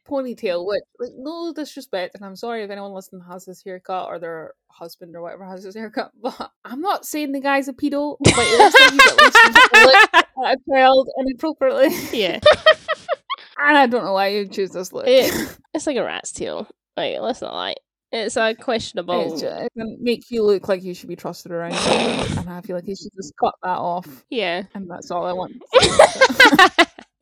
Ponytail. Which, like, no disrespect, and I'm sorry if anyone listening has this haircut or their husband or whatever has this haircut, but I'm not saying the guy's a pedo. But it looks like he's at least looked at a child inappropriately, Yeah. and I don't know why you choose this look. It- It's like a rat's tail. Like, let's not lie. It's a questionable. It's ju- it can make you look like you should be trusted around, and I feel like you should just cut that off, Yeah. and that's all I want.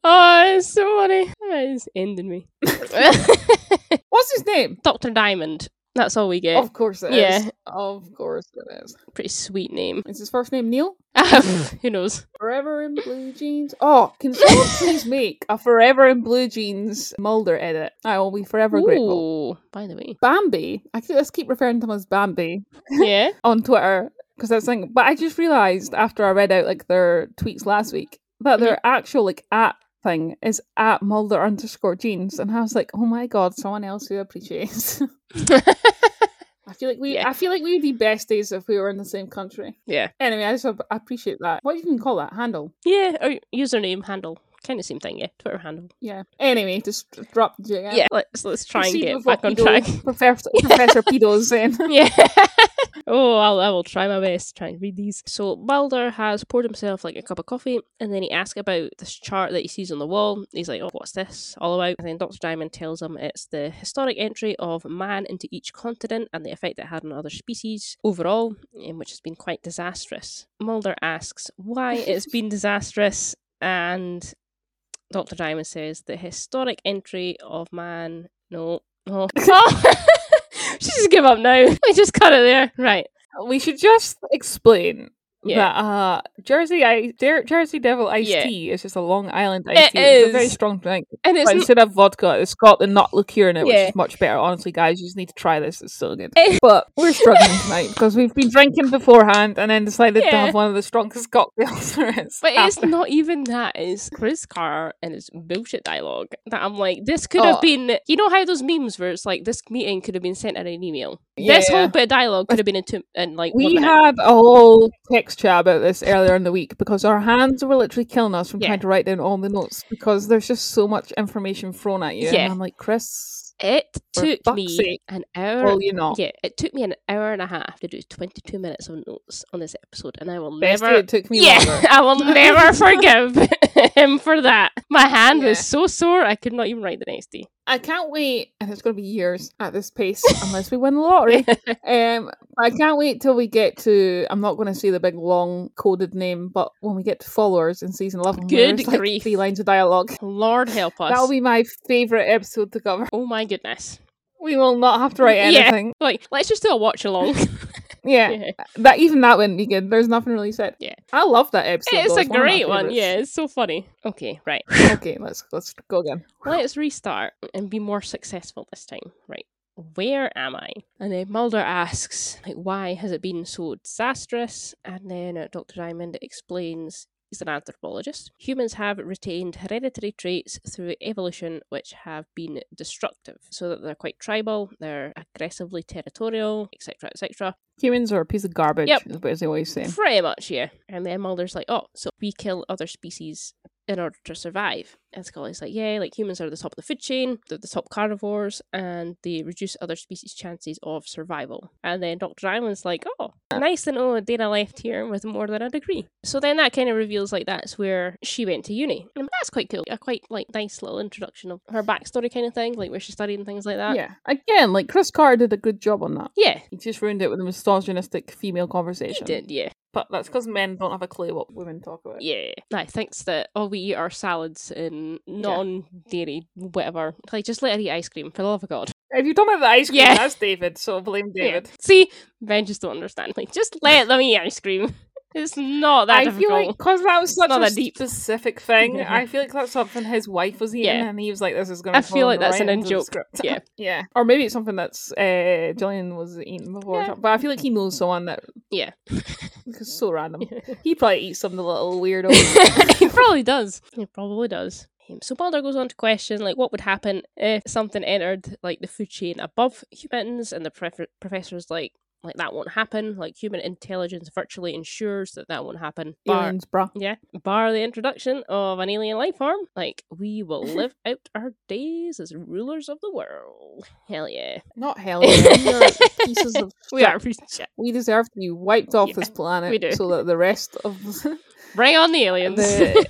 Oh, it's so funny. That is ending me. What's his name? Dr. Diamond. That's all we get. Of course it is. Yeah. Of course it is. Pretty sweet name. Is his first name Neil? Who knows? Forever in blue jeans. Oh, can someone please make a Forever in blue jeans Mulder edit? I will be forever grateful. Ooh, by the way. Bambi. I keep, let's keep referring to him as Bambi Yeah. on Twitter because that's thing. But I just realized after I read out like their tweets last week that mm-hmm. their actual like at thing is at Mulder underscore jeans, and I was like, oh my god, someone else who appreciates. I feel like we, Yeah. I feel like we would be besties if we were in the same country. yeah. Anyway, I just ap- appreciate that. What do you even call that handle? Yeah. Or username, handle. Kind of same thing, yeah. Twitter handle. Yeah. Anyway, just drop jig. Yeah. Let's let's try and get back on track. Professor, Professor Pedo's saying. Yeah. Oh, I'll, I will try my best to try and read these. So Mulder has poured himself like a cup of coffee, and then he asks about this chart that he sees on the wall. He's like, "Oh, what's this all about?" And then Doctor Diamond tells him it's the historic entry of man into each continent and the effect it had on other species overall, um, which has been quite disastrous. Mulder asks why it's been disastrous, and Doctor Diamond says the historic entry of man. No, no. she just give up now. We just cut it there. Right. We should just explain Yeah. that uh, Jersey I Jer- Jersey Devil iced Yeah. tea is just a Long Island It iced tea. It's a very strong drink. And it's But instead of vodka, it's got the nut liqueur in it, which is much better. Honestly, guys, you just need to try this. It's so good. But we're struggling tonight because we've been drinking beforehand and then decided to have one of the strongest cocktails there is. but it's not even that. It's Chris Carter and his bullshit dialogue that I'm like, this could have Oh. been. You know how those memes where it's like, this meeting could have been sent in an email. Yeah, This whole bit of dialogue could have been in, two, in like We had a whole text chat about this earlier in the week because our hands were literally killing us from Yeah. trying to write down all the notes because there's just so much information thrown at you. Yeah. And I'm like, Chris, It took me sake. an hour. will you not? Yeah, it took me an hour and a half to do 22 minutes of notes on this episode, and I will Bestie, never. it took me yeah, longer. I will never forgive him for that. My hand was so sore I could not even write the next day. I can't wait, and it's going to be years at this pace unless we win the lottery. um, I can't wait till we get to. I'm not going to say the big long coded name, but when we get to followers in season eleven, Good there's, like, grief. three lines of dialogue. Lord help us. That'll be my favorite episode to cover. Oh my goodness. We will not have to write Yeah. anything. Like, let's just do a watch along. Yeah, yeah. that even that wouldn't be good. There's nothing really said. Yeah. I love that episode. It's though. a one great one. favourites. Yeah, it's so funny. Okay, right. Okay, let's let's go again. Let's restart and be more successful this time. Right. Where am I? And then Mulder asks, like, why has it been so disastrous? And then uh, Dr. Diamond explains he's an anthropologist. Humans have retained hereditary traits through evolution which have been destructive, so that they're quite tribal, they're aggressively territorial, etc., etc. Humans are a piece of garbage. Yep. Is what they always say. Pretty much, yeah. And then Mulder's like, oh, so we kill other species in order to survive. And Scully's like, yeah, like humans are the top of the food chain, they're the top carnivores, and they reduce other species' chances of survival. And then Dr. Diamond's like, oh, nice to know Dana left here with more than a degree. So then that kind of reveals like that's where she went to uni. And that's quite cool. A quite like nice little introduction of her backstory kind of thing, like where she studied and things like that. yeah. Again, like Chris Carter did a good job on that. Yeah, He just ruined it with a misogynistic female conversation. he did, yeah. But that's because men don't have a clue what women talk about. Yeah. I thinks that all we eat are salads and non dairy, whatever. Like, just let her eat ice cream, for the love of God. If you don't have the ice cream, Yeah. that's David, so blame David. Yeah. See, men just don't understand. Like, just let them eat ice cream. It's not that I difficult. feel like because that was such not a that deep. specific thing, Yeah. I feel like that's something his wife was eating, Yeah. and he was like, "This is going." to I feel like that's an in-joke. script. Yeah. yeah. Or maybe it's something that's uh, Gillian was eating before, Yeah. but I feel like he knows someone that Yeah. it's so random. He probably eats some of the little weirdo. he probably does. He probably does. Um, So Mulder goes on to question, like, what would happen if something entered, like, the food chain above humans, and the pref- professor's like, like that won't happen. Like, human intelligence virtually ensures that that won't happen. Bar- Aliens, bruh. yeah, bar the introduction of an alien life form, like we will live out our days as rulers of the world. Hell yeah, Not hell. yeah, We are pieces of. we are. We deserve to be wiped off Yeah, this planet we do. so that the rest of Bring on the aliens. the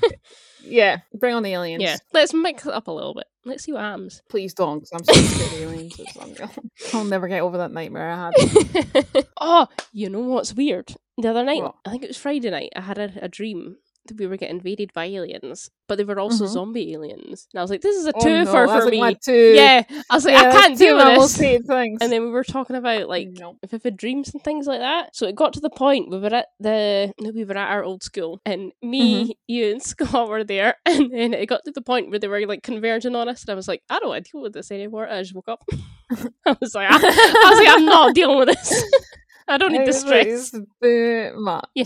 yeah, bring on the aliens. yeah, let's mix it up a little bit. Let's see what happens. Please don't, because I'm so scared of aliens. I'll never get over that nightmare I had. oh, you know what's weird? The other night, What? I think it was Friday night, I had a, a dream we were getting invaded by aliens, but they were also Mhm. zombie aliens. And I was like, this is a Oh, twofer no, for that's me. yeah, I was like, yeah, I can't deal with this. things. And then we were talking about like Nope. vivid dreams and things like that. So it got to the point we were at the we were at our old school, and me, Mm-hmm. you, and Scott were there, and then it got to the point where they were like converging on us, and I was like, I don't want to deal with this anymore. I just woke up. I was like, I, I was like, I'm not dealing with this. I don't need the stress. it's too much. Yeah,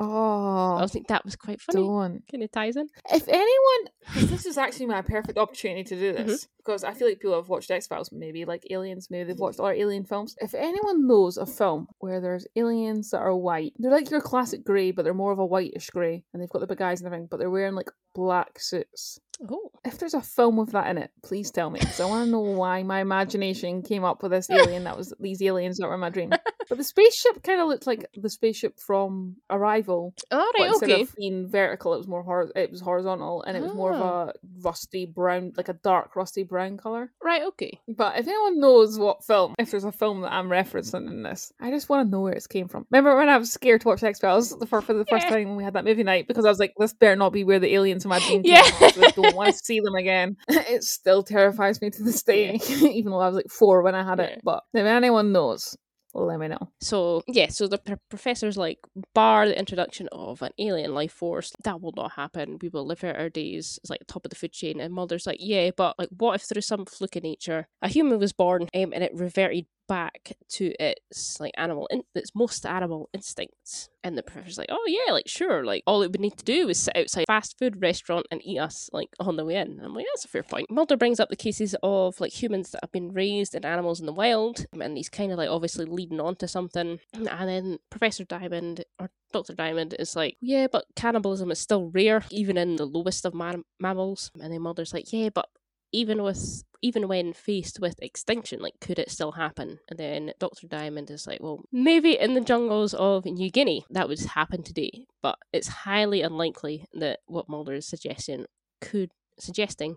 Oh, I like, that was quite funny. don't. Kind of ties in. If anyone, this is actually my perfect opportunity to do Mm-hmm. this, because I feel like people have watched X Files, maybe like Aliens, maybe they've watched other alien films. If anyone knows a film where there's aliens that are white, they're like your classic grey, but they're more of a whitish grey, and they've got the big eyes and everything, but they're wearing like black suits. Oh, If there's a film with that in it, please tell me, because I want to know why my imagination came up with this alien that was these aliens that were in my dream. But the spaceship kind of looked like the spaceship from Arrival, but right, instead okay. of being vertical, it was more hor- it was horizontal, and it was more of Oh. a ah. rusty brown, like a dark rusty brown color. Right, okay. But if anyone knows what film, if there's a film that I'm referencing in this, I just want to know where it came from. Remember when I was scared to watch X Files for, for the first Yeah. time when we had that movie night because I was like, this better not be where the aliens in my dream came Yeah. from. Don't want to see them again. it still terrifies me to this day, even though I was like four when I had Yeah. it. But if anyone knows, let me know. So yeah, so the pr- professor's like, bar the introduction of an alien life force. That will not happen. We will live out our days. It's like the top of the food chain. And Mulder's like, yeah, but like, what if through some fluke of nature, a human was born um, and it reverted back to its like animal, in- its most animal instincts? And the professor's like, oh yeah, like sure, like all it would need to do is sit outside a fast food restaurant and eat us like on the way in. And I'm like, that's a fair point. Mulder brings up the cases of like humans that have been raised in animals in the wild, um, and he's kind of like obviously leading on to something. And then Professor Diamond or Dr. Diamond is like, yeah, but cannibalism is still rare, even in the lowest of mam- mammals. And then Mulder's like, yeah, but even with even when faced with extinction, like could it still happen? And then Dr. Diamond is like, well, maybe in the jungles of New Guinea that would happen today, but it's highly unlikely that what Mulder is suggesting could suggesting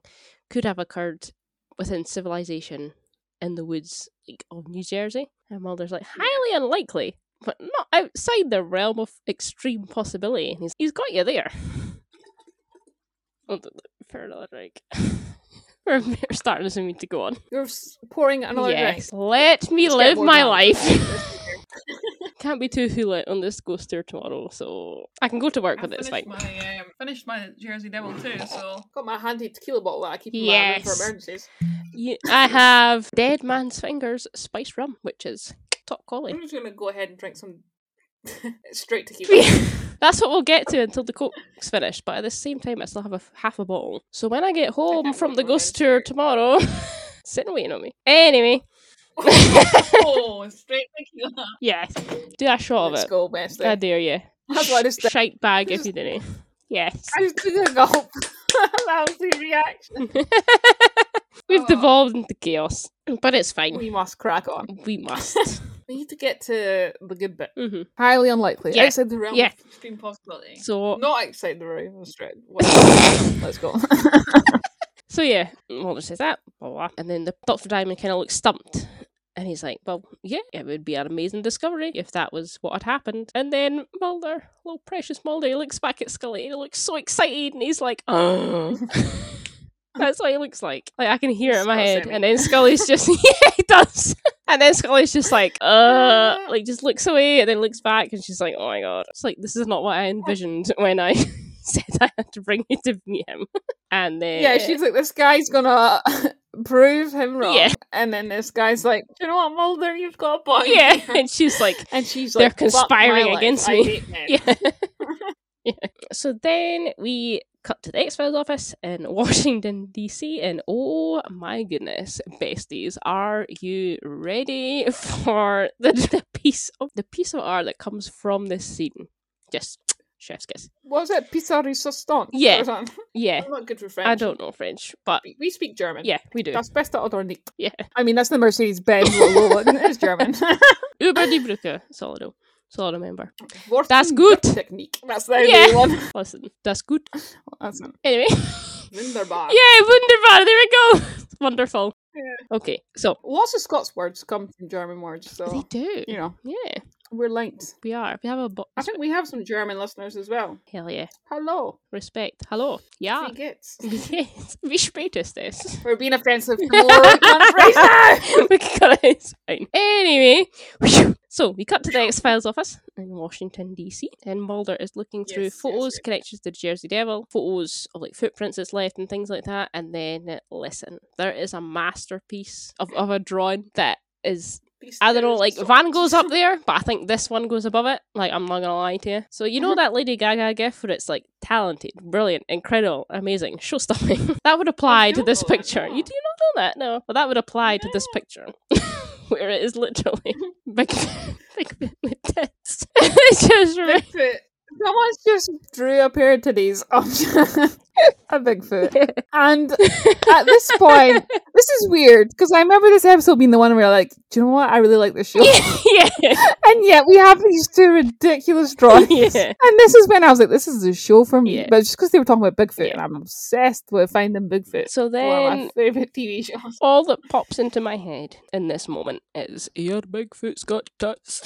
could have occurred within civilization in the woods like of New Jersey. And Mulder's like, highly unlikely, but not outside the realm of extreme possibility. And he's he's got you there. Th- th- Fair enough, like we're we're starting to need to go on. You're pouring another yes, drink. let me Let's live my down. life. Can't be too hula on this ghost tour tomorrow, so I can go to work I with it. It's finished fine. my um, finished my Jersey Devil too, so Got my handy tequila bottle that I keep in my for emergencies. You, I have Dead Man's Fingers spiced rum, which is top quality. I'm just gonna go ahead and drink some straight tequila. That's what we'll get to until the coke's finished. But at the same time, I still have a half a bottle. So when I get home from the ghost tour tomorrow, sitting waiting on me. Anyway, oh, straight tequila. yes, do a shot of Let's it. go, Wesley. I dare you. That's what I just. Shite bag if you didn't. Yes. I just took a gulp. that was the reaction. We've Oh. devolved into chaos, but it's fine. We must crack on. We must. We need to get to the good bit. hmm Highly unlikely. Yeah. Outside the realm. Yeah. Extreme possibility. So, Not outside the realm of straight. Let's go. so yeah, Mulder says that, blah, blah. and then the Doctor Diamond kind of looks stumped, and he's like, "Well, yeah, it would be an amazing discovery if that was what had happened." And then Mulder, little precious Mulder, he looks back at Scully, and he looks so excited, and he's like, "Oh." That's what he looks like. Like I can hear it in my head, and then Scully's just yeah, he does. And then Scully's just like, uh, like just looks away and then looks back, and she's like, oh my god, it's like this is not what I envisioned when I said I had to bring you to meet him. And then Yeah, she's like, this guy's gonna prove him wrong. Yeah. And then this guy's like, you know what, Mulder, you've got a point. yeah, and she's like, And she's like, They're conspiring against me." hate men." yeah. Yeah. So then we cut to the X Files office in Washington, D.C., and oh my goodness, besties, are you ready for the, the piece of the piece of art that comes from this scene? Just chef's kiss. What was it? Pizza resistant? Yeah. Yeah, I'm not good for French. I don't know French, but We- We speak German. yeah, we do. Das Beste. Yeah. I mean, that's the Mercedes Benz logo. It's German. Über die Brücke. That's all I know. That's all I remember. Worten Das gut. Technique. That's the Yeah. only one. Listen, that's good. That's it. Anyway. Wunderbar. Yay, wunderbar. There we go. Wonderful. Yeah. Okay, so Lots of Scots words come from German words, so they do. you know Yeah, we're linked. we are. We have a bo- I think we have some German listeners as well. hell yeah. Hello. Respect. Hallo. Ja. Wie geht's? Yes. Wie spät ist es? We're being offensive to more countries now. we got it. It's fine. Anyway, so we cut to the X Files office in Washington DC, and Mulder is looking through Yes, yes, photos, yes. connections to the Jersey Devil, photos of like footprints that's left and things like that. And then listen, there is a masterpiece of, of a drawing that is I don't know, like suck. Van Gogh's up there, but I think this one goes above it. Like I'm not gonna lie to you. So you know Mhm. that Lady Gaga gif where it's like talented, brilliant, incredible, amazing, show stopping. that would apply to this picture. You do not know that, no. But that would apply to this picture. where it is literally big big bit with tits. it's just. Someone's just drew a pair of titties a Bigfoot. And at this point, this is weird because I remember this episode being the one where like, do you know what? I really like this show. yeah. and yet we have these two ridiculous drawings. Yeah. And this is when I was like, this is a show for me. Yeah. But just because they were talking about Bigfoot, Yeah. and I'm obsessed with finding Bigfoot. So One of my then favorite TV shows. all that pops into my head in this moment is your Bigfoot's got tits.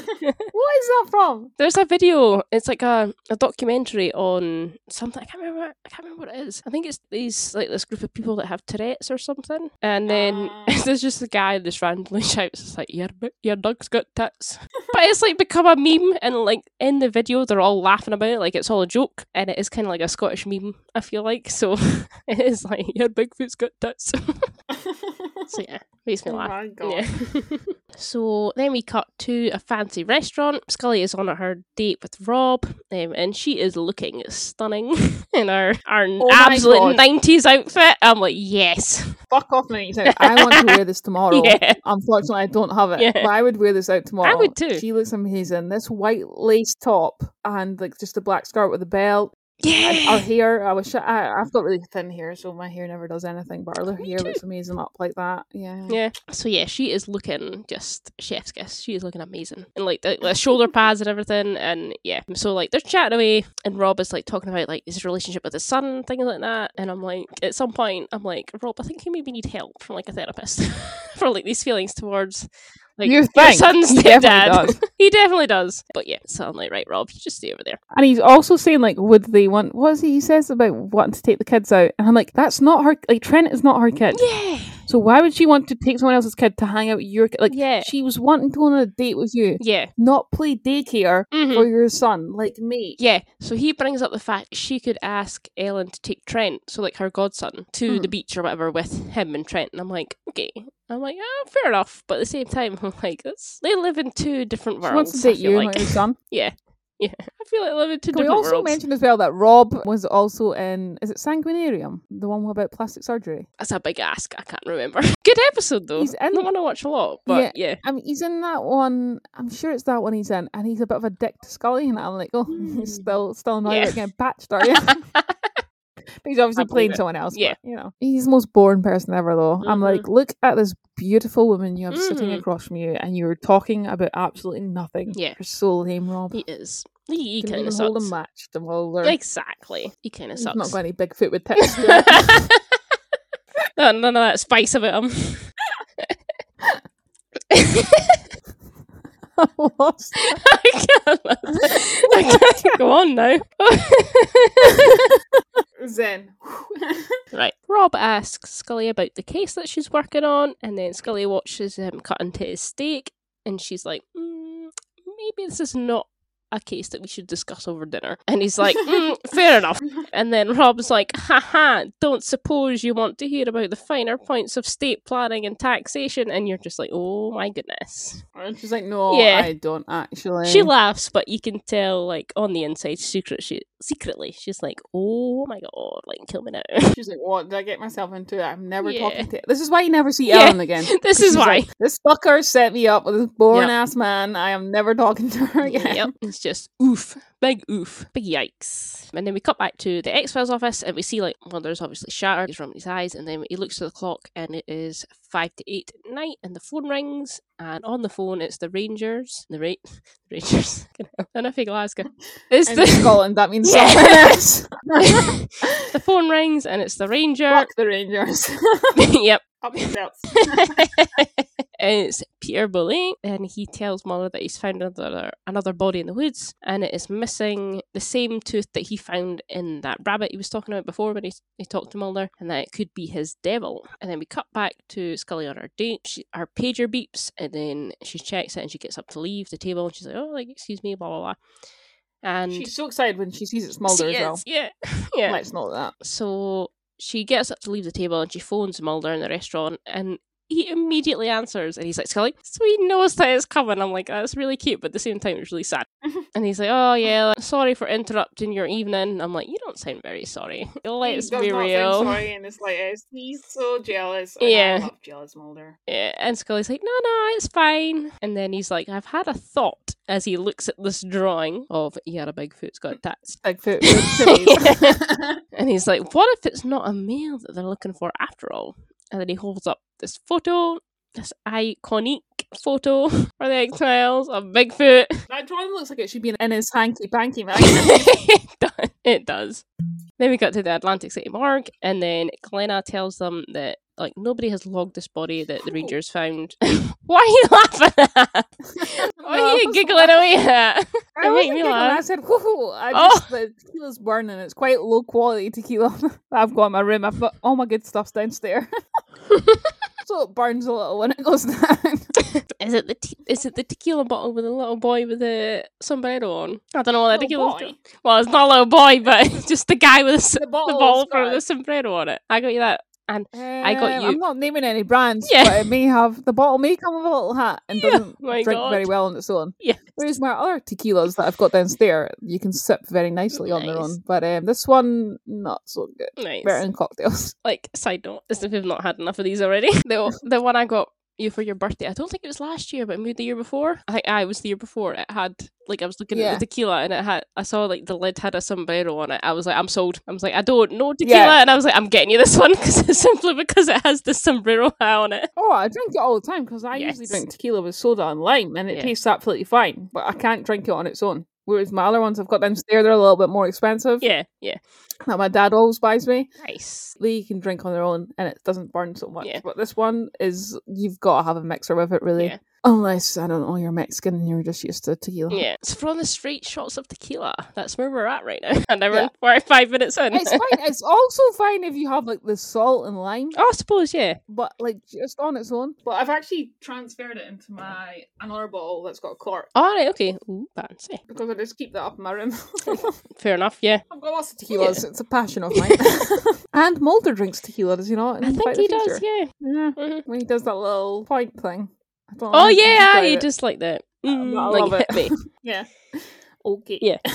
what is that from? There's a video. It's like a, a documentary on something. I can't remember. I can't remember what it is. I think it's these like this group of people that have Tourette's or something. And then Ah. there's just a guy that just randomly shouts, "It's like your your dog's got tits." but it's like become a meme, and like in the video, they're all laughing about it, like it's all a joke, and it is kind of like a Scottish meme. I feel like so. it is like your Bigfoot's got tits. so yeah, makes me Oh laugh. my god. Yeah. So then we cut to a fancy restaurant. Scully is on her date with Rob, um, and she is looking stunning in her, her Oh absolute God. 90s outfit. I'm like, yes. Fuck off now. you say, I want to wear this tomorrow. Yeah. Unfortunately, I don't have it. Yeah. But I would wear this out tomorrow. I would too. She looks amazing. This white lace top and like just a black skirt with a belt. Yeah. our hair, I was. Sh- I, I've got really thin hair, so my hair never does anything. But her Me hair too. looks amazing up like that. Yeah. Yeah. So yeah, she is looking just chef's kiss. She is looking amazing, and like the, the shoulder pads and everything, and yeah. So like they're chatting away, and Rob is like talking about like his relationship with his son, things like that. And I'm like, at some point, I'm like, Rob, I think you maybe need help from like a therapist for like these feelings towards like You your son's He definitely does. he definitely does. But yeah, so I'm like, right, Rob, you just stay over there. And he's also saying like, would they want? What is he? He says about wanting to take the kids out, and I'm like, that's not her. Like Trent is not her kid. Yeah. So why would she want to take someone else's kid to hang out with your kid? Like, Yeah. she was wanting to go on a date with you, Yeah. not play daycare Mhm. for your son, like me. Yeah, so he brings up the fact she could ask Ellen to take Trent, so like her godson, to the Mhm. beach or whatever with him and Trent. And I'm like, okay. I'm like, oh, fair enough. But at the same time, I'm like, that's, they live in two different She worlds. wants to date you, like. son. yeah. Yeah. I feel like live in two Can we different also worlds. mention as well that Rob was also in is it Sanguinarium, the one about plastic surgery? That's a big ask. I can't remember. Good episode, though. He's in- Not one I watch a lot, but yeah. I mean, he's in that one. I'm sure it's that one he's in, and he's a bit of a dick to Scully, and I'm like, oh, he's hmm. still still annoyed Yeah. about getting patched, are you? But he's obviously playing it. someone else. Yeah. but, you know, he's the most boring person ever, though. I'm Mhm. like, look at this beautiful woman you have sitting Mhm. across from you, and you're talking about absolutely nothing. Yeah. you're so lame, Rob. he is. He, he Couldn't kind of hold a sucks. match to Mulder. Exactly. He kind of He's sucks. not got any Bigfoot with tits. no, none of that spice about him. Lost. I can't, I can't go on now. Zen. Right. Rob asks Scully about the case that she's working on, and then Scully watches him cut into his steak, and she's like, mm, maybe this is not a case that we should discuss over dinner. And he's like, mm, fair enough. And then Rob's like, haha, don't suppose you want to hear about the finer points of state planning and taxation. And you're just like, oh my goodness. And she's like, no, Yeah. I don't actually. She laughs, but you can tell, like, on the inside, secret, she, secretly, she's like, oh my god, like, kill me now. She's like, what did I get myself into? I'm never Yeah. talking to. This is why you never see Yeah, Ellen again. this is why. like, this fucker set me up with this boring ass man. I am never talking to her again. Yep. It's just oof. Big oof. Big yikes. And then we cut back to the X Files office and we see like Mulder's obviously shattered, he's rubbing his eyes, and then he looks at the clock and it is five to eight at night and the phone rings and on the phone it's the Rangers. The ra- Rangers. I don't know if you Glasgow. It's In the Scotland, that means Yeah. something else. the phone rings and it's the Ranger. Fuck the Rangers. yep. It's Peter Bully, and he tells Mulder that he's found another another body in the woods, and it is missing the same tooth that he found in that rabbit he was talking about before when he, he talked to Mulder, and that it could be his devil. And then we cut back to Scully on her date. She, her pager beeps, and then she checks it, and she gets up to leave the table, and she's like, "Oh, like excuse me, blah blah blah." And She's so excited when she sees it's Mulder she as well. yeah, yeah. Let's note that. So she gets up to leave the table and she phones Mulder in the restaurant and he immediately answers and he's like, Scully, so he knows that it's coming. I'm like, oh, that's really cute, but at the same time, it's really sad. and he's like, oh, yeah, like, sorry for interrupting your evening. I'm like, you don't sound very sorry. Let's be real. Sorry, and it's like he's so jealous. Yeah. I love jealous Mulder. Yeah, and Scully's like, no, no, it's fine. And then he's like, I've had a thought as he looks at this drawing of, yeah, a Bigfoot's got tats. Bigfoot. And he's like, what if it's not a male that they're looking for after all? And then he holds up this photo, this iconic photo for the X Files of Bigfoot. that drawing looks like it should be in his hanky panky man. it does. Then we got to the Atlantic City morgue, and then Glenna tells them that like nobody has logged this body that the Rangers found. Why are you laughing at? Why are you giggling away at? I made me giggling, laugh. I said, whoo, I Oh. just, the tequila's burning. It's quite low quality tequila that I've got in my room. I've got all my good stuff's downstairs. So it burns a little when it goes down. Is it the te- is it the tequila bottle with a little boy with a sombrero on? I don't know what that tequila. boy? Well, it's not a little boy, but it's just the guy with the, The the bottle from the sombrero on it. I got you that. And I got you- I'm not naming any brands, Yeah. but it may have the bottle may come with a little hat and Yeah, doesn't my drink God. very well on its own. Yeah. Whereas my other tequilas that I've got downstairs, you can sip very nicely on their own. But um, this one, not so good. nice. Better in cocktails. Like side note, as if we've not had enough of these already. the the one I got you for your birthday. I don't think it was last year, but maybe the year before. I think I it was the year before. It had like I was looking Yeah. at the tequila and it had I saw like the lid had a sombrero on it. I was like, I'm sold. I was like, I don't know tequila, Yeah. and I was like, I'm getting you this one because simply because it has the sombrero hat on it. Oh, I drink it all the time because I usually drink tequila with soda and lime, and it Yeah. tastes absolutely fine. But I can't drink it on its own. Whereas my other ones I've got them. downstairs, they're a little bit more expensive. Yeah, yeah, That my dad always buys me. nice. They can drink on their own, and it doesn't burn so much. Yeah. But this one is you've got to have a mixer with it, really. Yeah. Unless I don't know, you're Mexican and you're just used to tequila. Yeah, it's from the straight shots of tequila. That's where we're at right now. And Yeah. we're forty-five minutes in. It's fine. It's also fine if you have like the salt and lime, oh, I suppose, yeah. but like just on its own. But I've actually transferred it into my another bottle that's got a cork. All right, okay. Ooh, fancy. Because I just keep that up in my room. Fair enough. Yeah, I've got lots of tequilas. It's a passion of mine. and Mulder drinks tequila, does he not? in I think he the does. Future? Yeah. Yeah. Mhm. When he does that little point thing. I don't know Oh how yeah, describe you it. just like that. Mm, I like love it. hit me. Yeah. Okay. Yeah.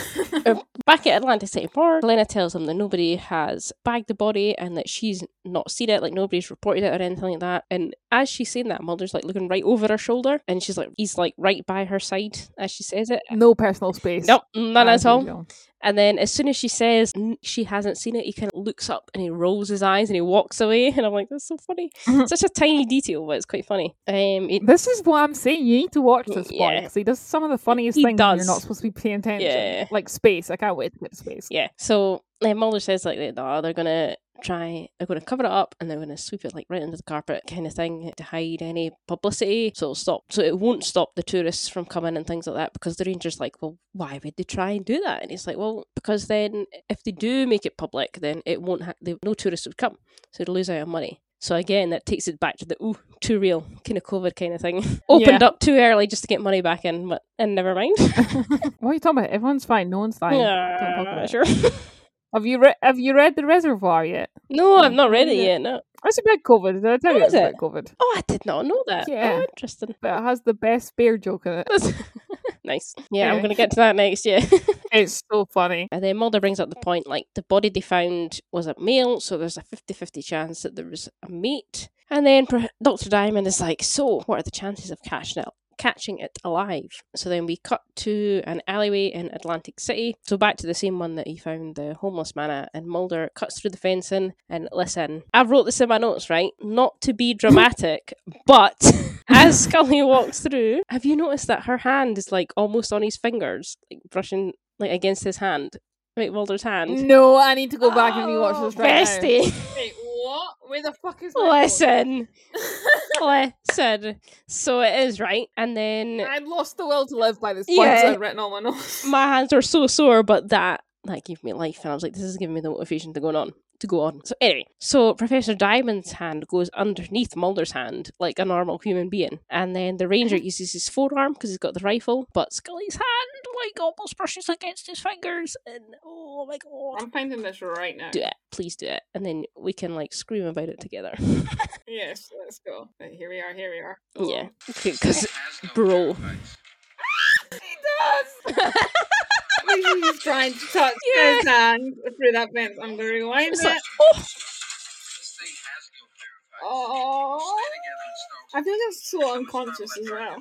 Uh, Back at Atlantic City Park, Lena tells him that nobody has bagged the body and that she's not seen it, like nobody's reported it or anything like that. And as she's saying that, Mulder's like looking right over her shoulder, and she's like, he's like right by her side as she says it. No personal space. Nope, none as at all. usual. And then as soon as she says she hasn't seen it, he kind of looks up and he rolls his eyes and he walks away. And I'm like, that's so funny. Such a tiny detail, but it's quite funny. Um, it, This is what I'm saying. You need to watch this Yeah. because he does some of the funniest He things does. you're not supposed to be paying attention. Yeah. Like space. I can't wait to get to space. yeah. So then Mulder says like no, they're gonna try they're gonna cover it up and they're gonna sweep it like right under the carpet kind of thing to hide any publicity. So it'll stop so it won't stop the tourists from coming and things like that because the ranger's like, Well, why would they try and do that? And he's like, Well, because then if they do make it public then it won't ha- they, no tourists would come. So they'll lose out on money. So again, that takes it back to the ooh, too real kind of COVID kind of thing. Opened Yeah. up too early just to get money back in, but and never mind. what are you talking about? Everyone's fine. No one's dying. Don't talk Yeah, about it. sure. Have you read Have you read the Reservoir yet? no, I've not read it yet. No. It's about COVID. Did I tell you it's it? COVID? Oh, I did not know that. Yeah. Oh, interesting. But it has the best bear joke in it. nice. Yeah, I'm going to get to that next, yeah. It's so funny. and then Mulder brings up the point like the body they found was a male, so there's a 50 50 chance that there was a mate. And then Dr. Diamond is like, So, what are the chances of catching it? Catching it alive. So then we cut to an alleyway in Atlantic City. So back to the same one that he found the homeless man at, and Mulder cuts through the fencing. And listen, I wrote this in my notes, right? Not to be dramatic, but as Scully walks through, have you noticed that her hand is like almost on his fingers, like brushing like against his hand, like Mulder's hand? No, I need to go back and rewatch this right now. Bestie, Wait, what? Where the fuck is my listen, listen. So it is right, and then I'd lost the will to live by this point, Yeah. so I'd written all my notes. my hands are so sore, but that that gave me life, and I was like, this is giving me the motivation to go on. To go on. So anyway, so Professor Diamond's hand goes underneath Mulder's hand like a normal human being, and then the ranger uses his forearm because he's got the rifle, but Scully's hand like almost brushes against his fingers, and oh my god! I'm finding this right now. Do it, please do it, and then we can like scream about it together. Yes, let's go. Right, here we are, here we are. yeah, because bro. He does! He's trying to touch Yeah. his hand through that vent. I'm going to rewind It's it. like, oh, Oh, I feel like I'm so unconscious as well.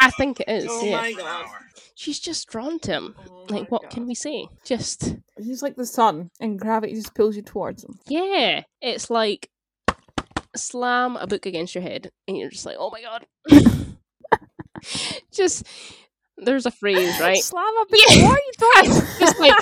I think it is. Oh yeah, my god. she's just drawn to him. Oh Like, what God. can we say? Just He's like the sun, and gravity just pulls you towards him. Yeah, it's like slam a book against your head, and you're just like, oh my god. just there's a phrase, right? Slam a bit. Yeah. What are you doing? just like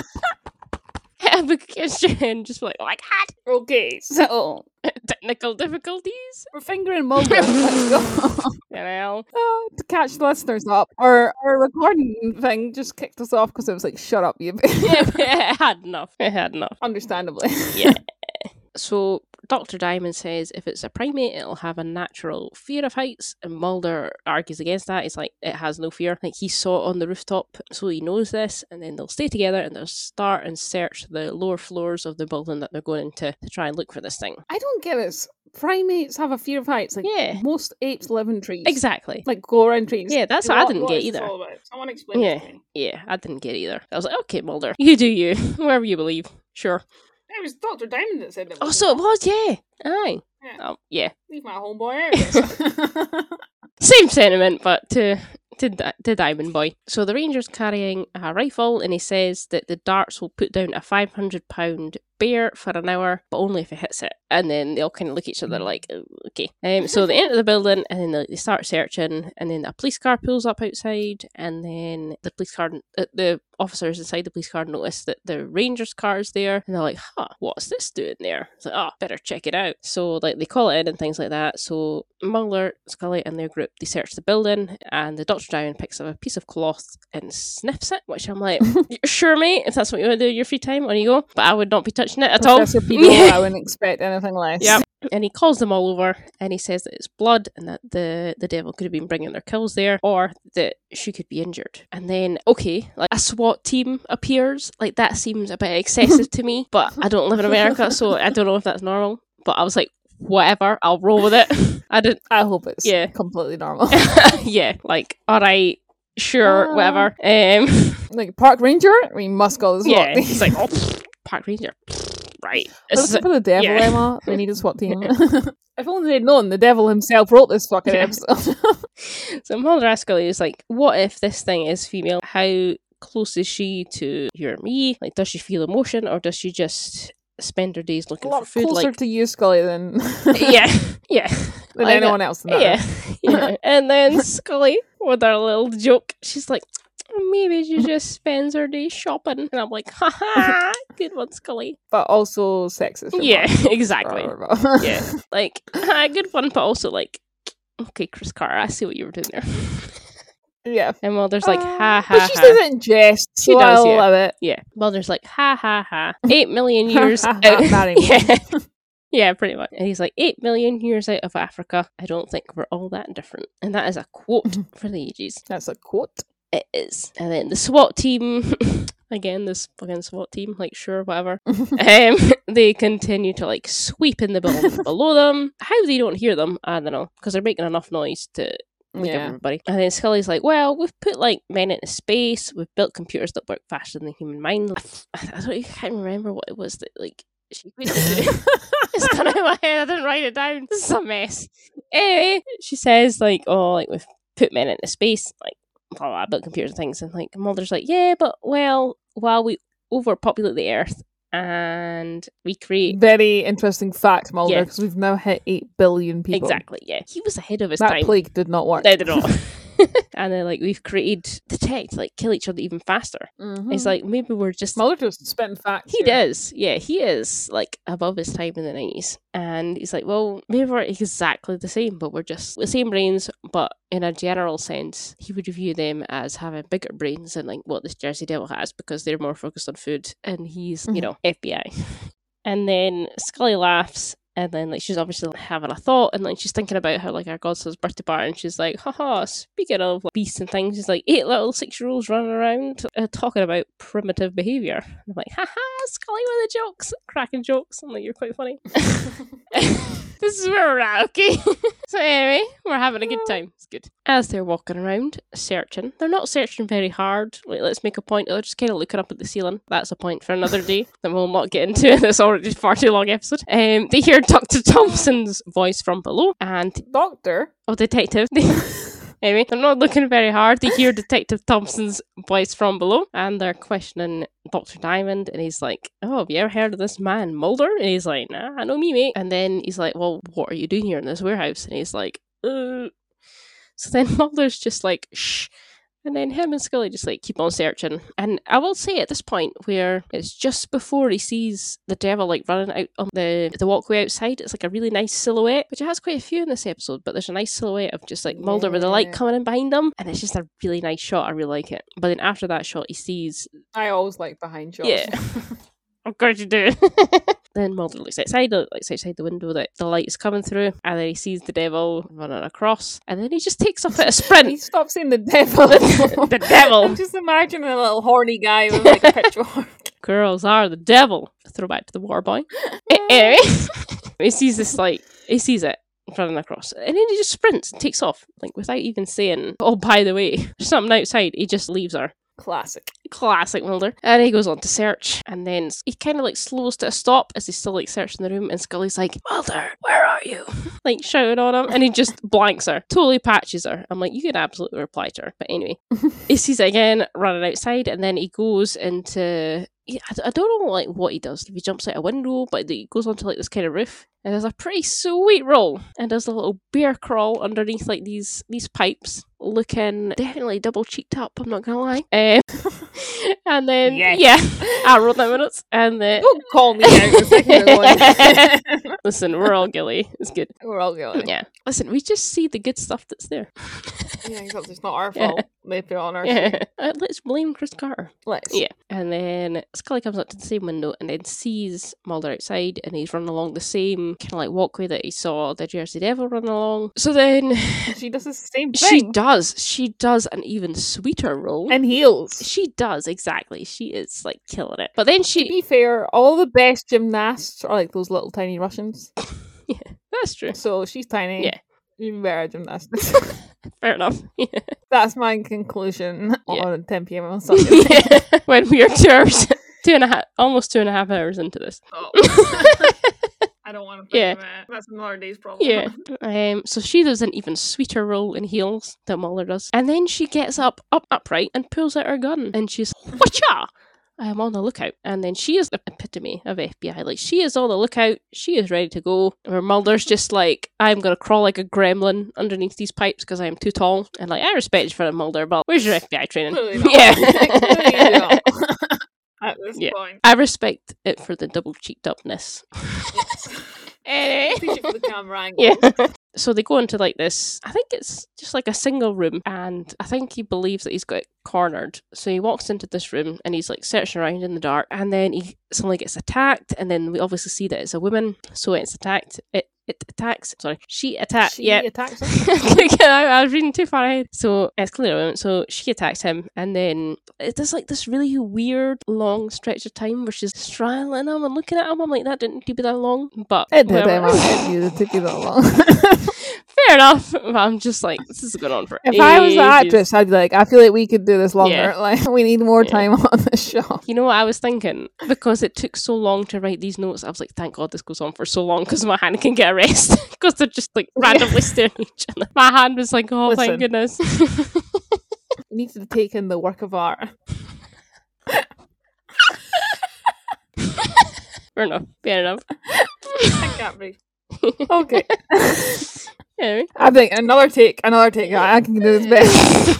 hit a book against your head, and just be like, oh my god, okay, so technical difficulties. we're fingering Mulder. Let's go. You know, Oh, to catch the listeners up, our our recording thing just kicked us off because it was like, "Shut up, you." yeah, it had enough. It had enough. Understandably. Yeah. So Dr. Diamond says if it's a primate, it'll have a natural fear of heights, and Mulder argues against that. He's like, it has no fear. Like he saw it on the rooftop, so he knows this, and then they'll stay together and they'll start and search the lower floors of the building that they're going into to try and look for this thing. I don't get it. Primates have a fear of heights. Like Yeah. most apes live in trees. Exactly. Like go around trees. Yeah, that's what I didn't what get either. Someone explain Yeah. to me. Yeah, I didn't get either. I was like, okay, Mulder, you do you, whoever you believe. Sure. It was Doctor Diamond that said that. Oh, so it was, yeah. Aye. Yeah. Oh, yeah. Leave my homeboy out. Same sentiment, but to to, to Diamond Boy. So the ranger's carrying a rifle, and he says that the darts will put down a five hundred pound bear for an hour, but only if it hits it. And then they all kind of look at each other like, "Oh, okay. Um, so they enter the building, and then they- start searching, and then a police car pulls up outside, and then the police car, uh, the officers inside the police car notice that the ranger's car is there, and they're like, huh, what's this doing there? It's like, oh, better check it out. So like they call it in and things like that. So Mulder, Scully, and their group they search the building, and the Doctor Diamond picks up a piece of cloth and sniffs it, which I'm like, sure, mate, if that's what you want to do in your free time, on you go. But I would not be touching it at all. Professor Pedo, I wouldn't expect anything less. Yep. And he calls them all over and he says that it's blood and that the, the devil could have been bringing their kills there or that she could be injured. And then, okay, like a SWAT team appears. Like that seems a bit excessive to me, but I don't live in America, so I don't know if that's normal. But I was like, whatever, I'll roll with it. I didn't, I hope it's Yeah. completely normal. yeah, like, all right, sure, Uh, whatever. Um, like park ranger, we must go to SWAT yeah, team. he's like, oh, pfft, park ranger. pfft, Right. This is for the devil, yeah. Emma. We need a SWAT team. if only they'd known the devil himself wrote this fucking Yeah. episode. So Mulder asks is like, what if this thing is female? How close is she to you or me? Like, does she feel emotion or does she just spend her days a looking lot for food? closer Like, to you, Scully, than yeah, yeah, than Like, anyone else. Yeah, yeah. And then Scully, with her little joke, she's like, maybe she just spends her day shopping. And I'm like, haha, good one, Scully. But also sexist. Yeah, exactly. Yeah, like, ah, good one, but also like, okay, Chris Carter, I see what you were doing there. Yeah. And Mulder's like, Uh, ha ha But she ha. says it in jest, so does, I'll yeah. allow it. Yeah, Mulder's like, ha ha ha. Eight million years out. ha, ha, yeah. yeah, pretty much. And he's like, eight million years out of Africa. I don't think we're all that different. And that is a quote for the ages. That's a quote. It is. And then the SWAT team, again, this fucking SWAT team, like, sure, whatever. um, they continue to, like, sweep in the building below them. How they don't hear them, I don't know. Because they're making enough noise to up yeah. everybody. And then Scully's like, well, we've put, like, men into space. We've built computers that work faster than the human mind. I, I don't I can't remember what it was that, like, she it's gone out of my head. I didn't write it down. This is a mess. Anyway, she says like, "Oh, like we've put men into space, like blah blah, built computers and things." And like Mulder's like, "Yeah, but well, while we overpopulate the Earth and we create Very interesting fact, Mulder, Yeah. because we've now hit 8 billion people. exactly, yeah, he was ahead of his That time." plague did not work. They did not. and then like we've created the tech to like kill each other even faster. Mhm. It's like maybe we're just Mulder just spitting facts. He does. Yeah, he is like above his time in the 90s. And he's like, well, maybe we're exactly the same, but we're just the same brains, but in a general sense, he would view them as having bigger brains than like what this Jersey Devil has because they're more focused on food and he's, you Mhm. know, FBI. And then Scully laughs. And then, like, she's obviously having a thought, and like, she's thinking about how, like, our godson's birthday party, and she's like, haha, speaking of like, beasts and things, she's like, eight little six year olds running around uh, talking about primitive behaviour. I'm like, haha, Scully with the jokes, cracking jokes. I'm like, you're quite funny. this is where we're at, okay? so, anyway, we're having a good time. It's good. As they're walking around, searching, they're not searching very hard. Like, let's make a point. They're just kind of looking up at the ceiling. That's a point for another day that we'll not get into. This already far too long episode. Um, they hear Dr. Thompson's voice from below, and Doctor. oh, detective. anyway, they're not looking very hard. They hear Detective Thompson's voice from below, and they're questioning Dr. Diamond, and he's like, "Oh, have you ever heard of this man Mulder?" And he's like, "Nah, I know me, mate." And then he's like, "Well, what are you doing here in this warehouse?" And he's like, "Uh." So then Mulder's just like, "Shh." And then him and Scully just like keep on searching. And I will say at this point where it's just before he sees the devil like running out on the the walkway outside, it's like a really nice silhouette, which it has quite a few in this episode, but there's a nice silhouette of just like Mulder with the light coming in behind him. And it's just a really nice shot. I really like it. But then after that shot he sees I always like behind shots. Yeah. of course you do. then Mulder looks outside, looks outside the window that the light is coming through, and then he sees the devil running across, and then he just takes off at a sprint. he stops seeing the devil. the devil. I'm just imagining a little horny guy with like a pitchfork. Girls are the devil. Throw back to the war boy. Eh, anyway, eh. he sees this light. He sees it running across, and then he just sprints and takes off, like without even saying, "Oh, by the way, there's something outside." He just leaves her. Classic. Classic Mulder. And he goes on to search, and then he kind of like slows to a stop as he's still like searching the room, and Scully's like, Mulder, where are you? like shouting on him, and he just blanks her, totally patches her. I'm like, you could absolutely reply to her. But anyway, he sees it again running outside, and then he goes into. yeah, I d- I don't know like what he does. If he jumps out a window, but he goes onto like this kind of roof, and there's a pretty sweet roll, and does a little bear crawl underneath like these these pipes, looking definitely double cheeked up. I'm not gonna lie. Um, and then Yes. yeah, I wrote that minutes, and then Don't call me out listen, we're all gilly. It's good. We're all going. Yeah, listen, we just see the good stuff that's there. Yeah, except it's not our fault. They put it on our Yeah, Uh, let's blame Chris Carter. Let's. Yeah. And then Scully comes up to the same window and then sees Mulder outside and he's running along the same kind of like walkway that he saw the Jersey Devil run along. So then She does the same thing. she does. She does an even sweeter role. and heels. she does, exactly. She is like killing it. But then she To be fair, all the best gymnasts are like those little tiny Russians. Yeah. That's true. So she's tiny. Yeah. Even better gymnastics. Fair enough. Yeah. That's my conclusion Yeah. on 10 p.m. on Sunday. when we are two hours, two and a half, almost two and a half hours into this. Oh. I don't want to think Yeah. of it. That's another day's problem. Yeah. Um. So she does an even sweeter roll in heels than Mulder does, and then she gets up, up upright, and pulls out her gun, and she's whatcha. I am on the lookout. And then she is the epitome of FBI. Like, she is on the lookout. She is ready to go. Where Mulder's just like, I'm going to crawl like a gremlin underneath these pipes because I am too tall. And like, I respect you for it, Mulder, but where's your FBI training? Yeah. At this Yeah. point. I respect it for the double cheeked upness. Anyway. For the camera angle. Yeah. So they go into like this, I think it's just like a single room, and I think he believes that he's got it cornered. So he walks into this room and he's like searching around in the dark, and then he suddenly gets attacked, and then we obviously see that it's a woman, so it's attacked. It it attacks. Sorry, she attacks. She Yeah. attacks him. I, I was reading too far ahead. So it's clear. So she attacks him, and then it does like this really weird long stretch of time where she's straddling him and looking at him. I'm like, that didn't need to be that long, but It did, whatever. Emma. It needed to be that long. Fair enough. I'm just like, this is going on for if I was the ages. actress, I'd be like, I feel like we could do this longer. Yeah. Like, we need more Yeah. time on this show. You know what I was thinking? Because it took so long to write these notes, I was like, thank God this goes on for so long because my hand can get a rest. Because they're just like randomly staring at each other. My hand was like, oh, Listen. thank goodness. We need to take in the work of art. Fair enough. Fair enough. I can't breathe. Okay. Anyway. I think another take, another take. I I can do this better.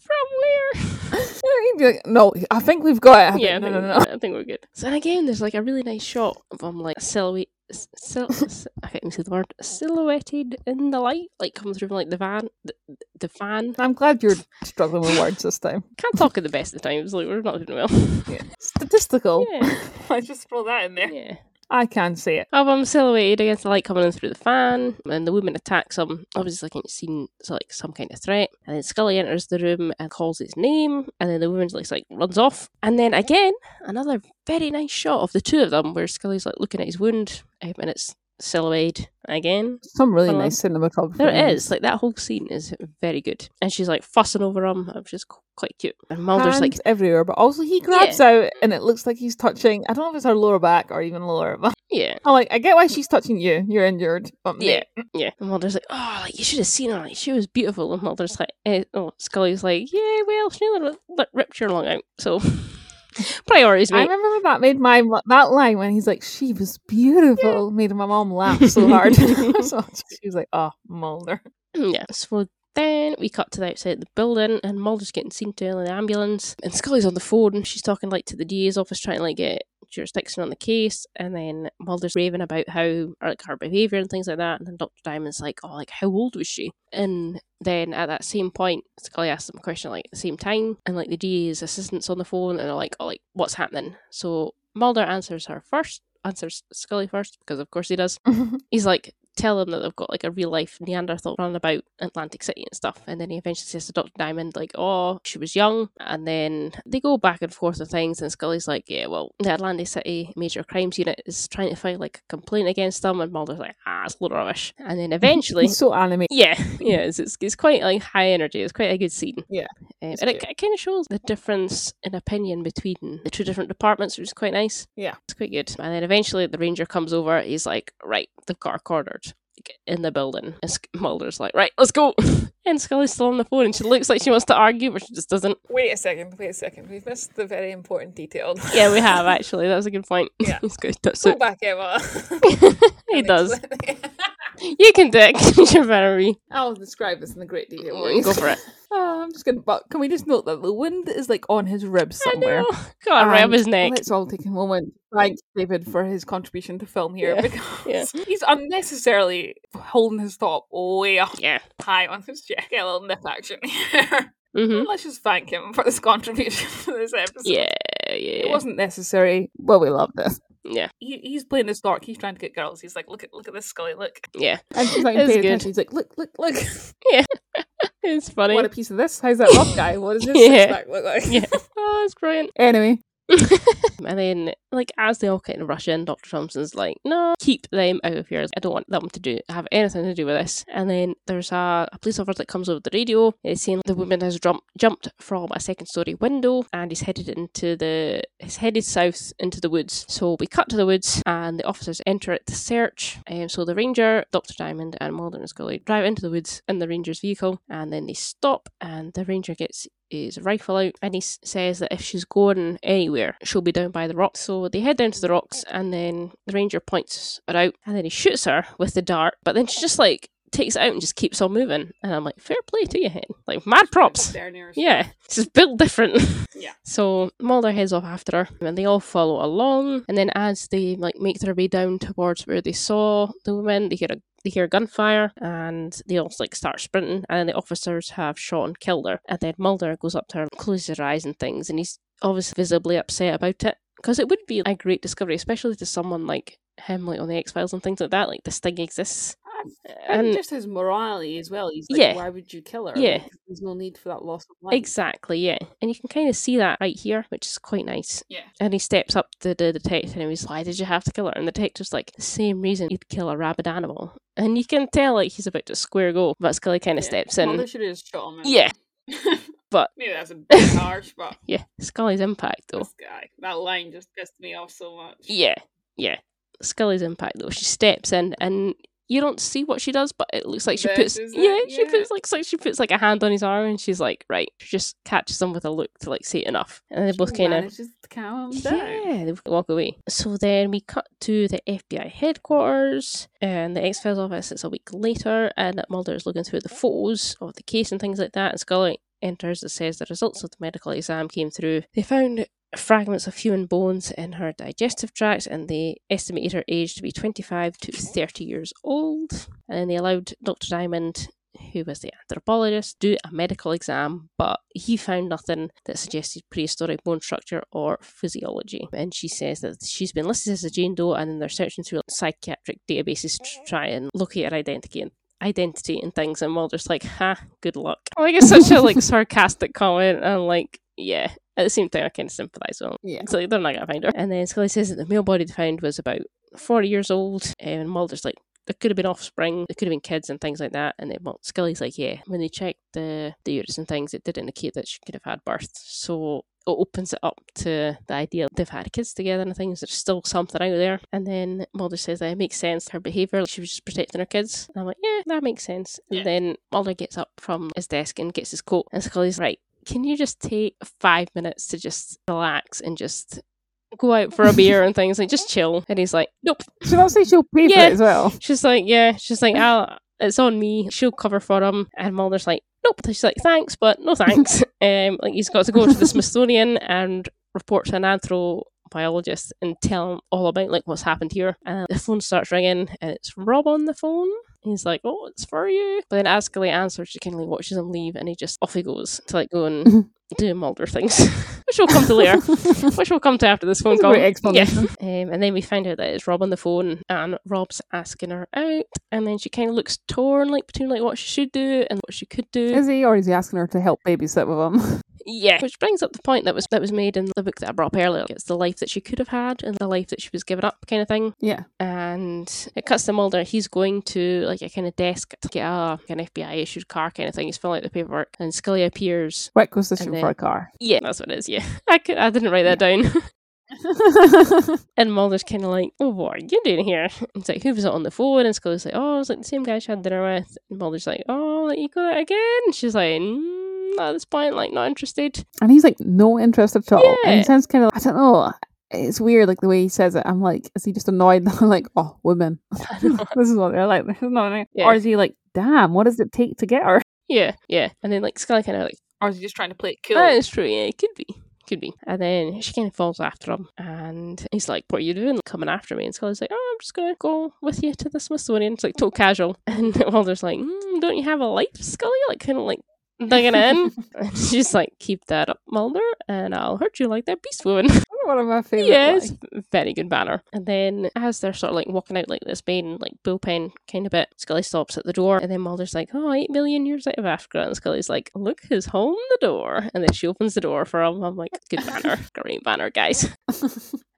From where? You'd be like, no, I think we've got it. I yeah, I think, think, no, no, no. I think we're good. So and again, there's like a really nice shot of him like silhouette. Sil- s- I can't even say the word silhouetted in the light, like coming through from like the van, the, the fan. I'm glad you're struggling with words this time. Can't talk at the best of times. Like we're not doing well. Statistical. Yeah, I just throw that in there. yeah. I can see it. Of him silhouetted against the light coming in through the fan, and the woman attacks him. Obviously, like seen it's like some kind of threat. And then Scully enters the room and calls his name, and then the woman like, like runs off. And then again, another very nice shot of the two of them, where Scully's like looking at his wound, um, and it's silhouetted again. Some really nice cinematography. There in it this. is. Like that whole scene is very good, and she's like fussing over him, which is quite cute. And Mulder's Hands like, everywhere, but also he grabs out and it looks like he's touching. I don't know if it's her lower back or even lower, but yeah. I'm like, I get why she's touching you. You're injured, but Yeah, mate, yeah. And Mulder's like, oh, like you should have seen her. Like she was beautiful. And Mulder's like, eh, oh, Scully's like, yeah, well, she nearly ri- ripped your lung out. So priorities, I remember that made my that line when he's like, "She was beautiful," made my mom laugh so hard. so she was like, "Oh, Mulder." Yes, So then we cut to the outside of the building, and Mulder's getting seen to in the ambulance, and Scully's on the phone. And she's talking like to the DA's office, trying to like get jurisdiction on the case, and then Mulder's raving about how or like her behaviour and things like that, and then Doctor Diamond's like, "Oh, like how old was she?" And then at that same point, Scully asks them a question like at the same time, and like the DA's assistant's on the phone, and they're like, "Oh, like what's happening?" So Mulder answers her first, answers Scully first because of course he does. He's like, tell them that they've got like a real life Neanderthal running about Atlantic City and stuff. And then he eventually says to Dr. Diamond, like, oh, she was young. And then they go back and forth with things. And Scully's like, yeah, well, the Atlantic City Major Crimes Unit is trying to file like a complaint against them. And Mulder's like, ah, it's a load of rubbish. And then eventually. So animated. Yeah, yeah, it's, it's, it's quite like high energy. It's quite a good scene. Yeah, Um, and it, cute. it kind of shows the difference in opinion between the two different departments, which is quite nice. Yeah. It's quite good. And then eventually the ranger comes over. He's like, right, they've got her cornered in the building. And Mulder's like, right, let's go. and Scully's still on the phone and she looks like she wants to argue, but she just doesn't. Wait a second. Wait a second. We've missed the very important detail. Yeah, we have actually. That was a good point. Yeah. He's good. That's Go back, Emma. he does. You can do it. You're better. I'll describe this in a great detail. Go for it. Oh, I'm just gonna. But can we just note that the wind is like on his ribs somewhere? know. God, right his neck. Let's all take a moment. Thank David for his contribution to film here Yeah, because yeah. he's unnecessarily holding his top way up Yeah. high on his chest. Get a little nip action here. hmm Let's just thank him for this contribution to this episode. Yeah. yeah. It wasn't necessary, but we love it. Yeah. He, he's playing this dark. He's trying to get girls. He's like, look at look at this Scully, look. Yeah. And she's like, It's paying good. attention. He's like, look, look, look. Yeah. it's funny. What a piece of this. How's that rough guy? What does his Yeah. look like? Yeah. Oh, it's brilliant. Anyway, and then, like, as they all kind of rush in, Dr. Thompson's like, no, keep them out of here. I don't want them to do have anything to do with this. And then there's a, a police officer that comes over the radio. It's saying the woman has jump, jumped from a second story window and he's headed into the, he's headed south into the woods. So we cut to the woods and the officers enter it to search. Um, so the ranger, Dr. Diamond, and Mulder and Scully drive into the woods in the ranger's vehicle and then they stop and the ranger gets his rifle out and he says that if she's going anywhere, she'll be down by the rocks. So they head down to the rocks and then the ranger points her out and then he shoots her with the dart, but then she's just like takes it out and just keeps on moving. And I'm like, fair play to you, hen. Like, mad props. Yeah, it's just built different. Yeah. So Mulder heads off after her, and they all follow along. And then as they like make their way down towards where they saw the woman, they hear a they hear gunfire, and they all like start sprinting. And then the officers have shot and killed her. And then Mulder goes up to her, closes her eyes and things, and he's obviously visibly upset about it because it would be a great discovery, especially to someone like him, like on the X Files and things like that. Like this thing exists. And, And- just his morality as well. He's like, Yeah. why would you kill her? Yeah. There's no need for that loss of life. Exactly, yeah. And you can kind of see that right here, which is quite nice. Yeah. And he steps up to the detective and he's like, why did you have to kill her? And the detective's like, the same reason you'd kill a rabid animal. And you can tell like he's about to square go, but Scully kind of Yeah. steps in. Mulder should have just shot him. Yeah. But- maybe that's a bit harsh, but Yeah, Scully's impact though. this guy, that line just pissed me off so much. Yeah, yeah. Scully's impact though. She steps in and you don't see what she does, but it looks like she puts yeah, it, she yeah. puts like, like she puts like a hand on his arm and she's like, right. She just catches him with a look to like say enough. And they both kind of to calm down. Yeah, they walk away. So then we cut to the FBI headquarters, and the X Files office. It's a week later, and Mulder is looking through the photos of the case and things like that. And Scully enters that says the results of the medical exam came through. They found fragments of human bones in her digestive tract, and they estimated her age to be 25 to 30 years old. And they allowed Dr. Diamond who was the anthropologist, do a medical exam, but he found nothing that suggested prehistoric bone structure or physiology. And she says that she's been listed as a Jane Doe, and they're searching through psychiatric databases to try and locate her identity and identity and things. And Mulder's like, "Ha, good luck." Like it's such a like sarcastic comment, and like, yeah. At the same time, I kind of sympathise with them. Yeah. So like they're not gonna find her. And then Scully says that the male body they found was about forty years old, and Mulder's like, there could have been offspring, there could have been kids and things like that. And then well, Scully's like, yeah, when they checked the, the uterus and things, it did indicate that she could have had birth. So it opens it up to the idea that they've had kids together and things. There's still something out there. And then Mulder says that it makes sense. Her behaviour, like she was just protecting her kids. And I'm like, yeah, that makes sense. And then Mulder gets up from his desk and gets his coat. And Scully's right. Can you just take five minutes to just relax and just go out for a beer and things like just chill? And he's like, nope. Should I say she'll pay Yeah. for it as well? She's like, yeah. She's like, I'll, it's on me. She'll cover for him. And Mulder's like, nope. She's like, thanks, but no thanks. um, like he's got to go to the Smithsonian and report to an anthropobiologist and tell him all about like what's happened here. And the phone starts ringing, and it's Rob on the phone. He's like, oh, it's for you. But then as Scully answers, she kind of like watches him leave, and he just off he goes to like go and do Mulder things, which we'll come to later. which we'll come to after this phone call. great. Yeah. Um, and then we find out that it's Rob on the phone, and Rob's asking her out, and then she kind of looks torn, like between like what she should do and what she could do. Is he, or is he asking her to help babysit with him? Yeah, which brings up the point that was that was made in the book that I brought up earlier. It's the life that she could have had and the life that she was given up, kind of thing. Yeah. And it cuts to Mulder. He's going to like a kind of desk to get a an FBI issued car kind of thing. He's filling out the paperwork, and Scully appears. What Requisition And for a car. Yeah, that's what it is. Yeah, I could, I didn't write that down. And Mulder's kind of like, oh, what are you doing here? It's like, who was it on the phone? And Scully's like, oh, it's like the same guy she had dinner with. And Mulder's like, oh, you got it again? And she's like, mm, at this point, like, not interested. and he's like no interest at all. And Yeah. he sounds kind of, I don't know. It's weird, like the way he says it. I'm like, is he just annoyed? I'm like, oh, women. this is what they're like. This is not me. Yeah. Or is he like, damn, what does it take to get her? Yeah, yeah. And then, like, Scully kind of like, Or is he just trying to play it cool? that is true, yeah, it could be. Could be. And then she kind of falls after him. And he's like, what are you doing? Coming after me. And Scully's like, oh, I'm just going to go with you to the Smithsonian. It's like, total casual. And Mulder's like, mm, don't you have a life, Scully? Like, kind of like, digging in. and she's like, keep that up, Mulder, and I'll hurt you like that beast woman. One of my favorite. yes, lines. very good banner. And then as they're sort of like walking out like this main like bullpen kind of bit, Scully stops at the door, and then Mulder's like, "Oh, eight million years out of Africa," and Scully's like, "Look who's home the door," and then she opens the door for him. I'm like, "Good banner, great banner, guys."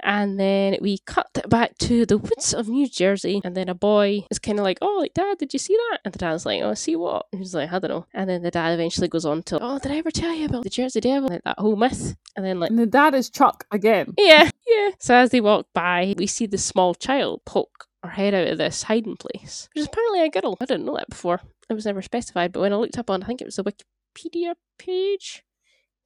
And then we cut back to the woods of New Jersey, and then a boy is kind of like, "Oh, like Dad, did you see that?" And the dad's like, "Oh, see what?" And he's like, "I don't know." And then the dad eventually goes on to, "Oh, did I ever tell you about the Jersey Devil? Like that whole myth?" And then like. And the dad is Chuck again. Yeah, yeah. So as they walk by, we see the small child poke her head out of this hiding place, which is apparently a girl. I didn't know that before. It was never specified, but when I looked up on, I think it was the Wikipedia page,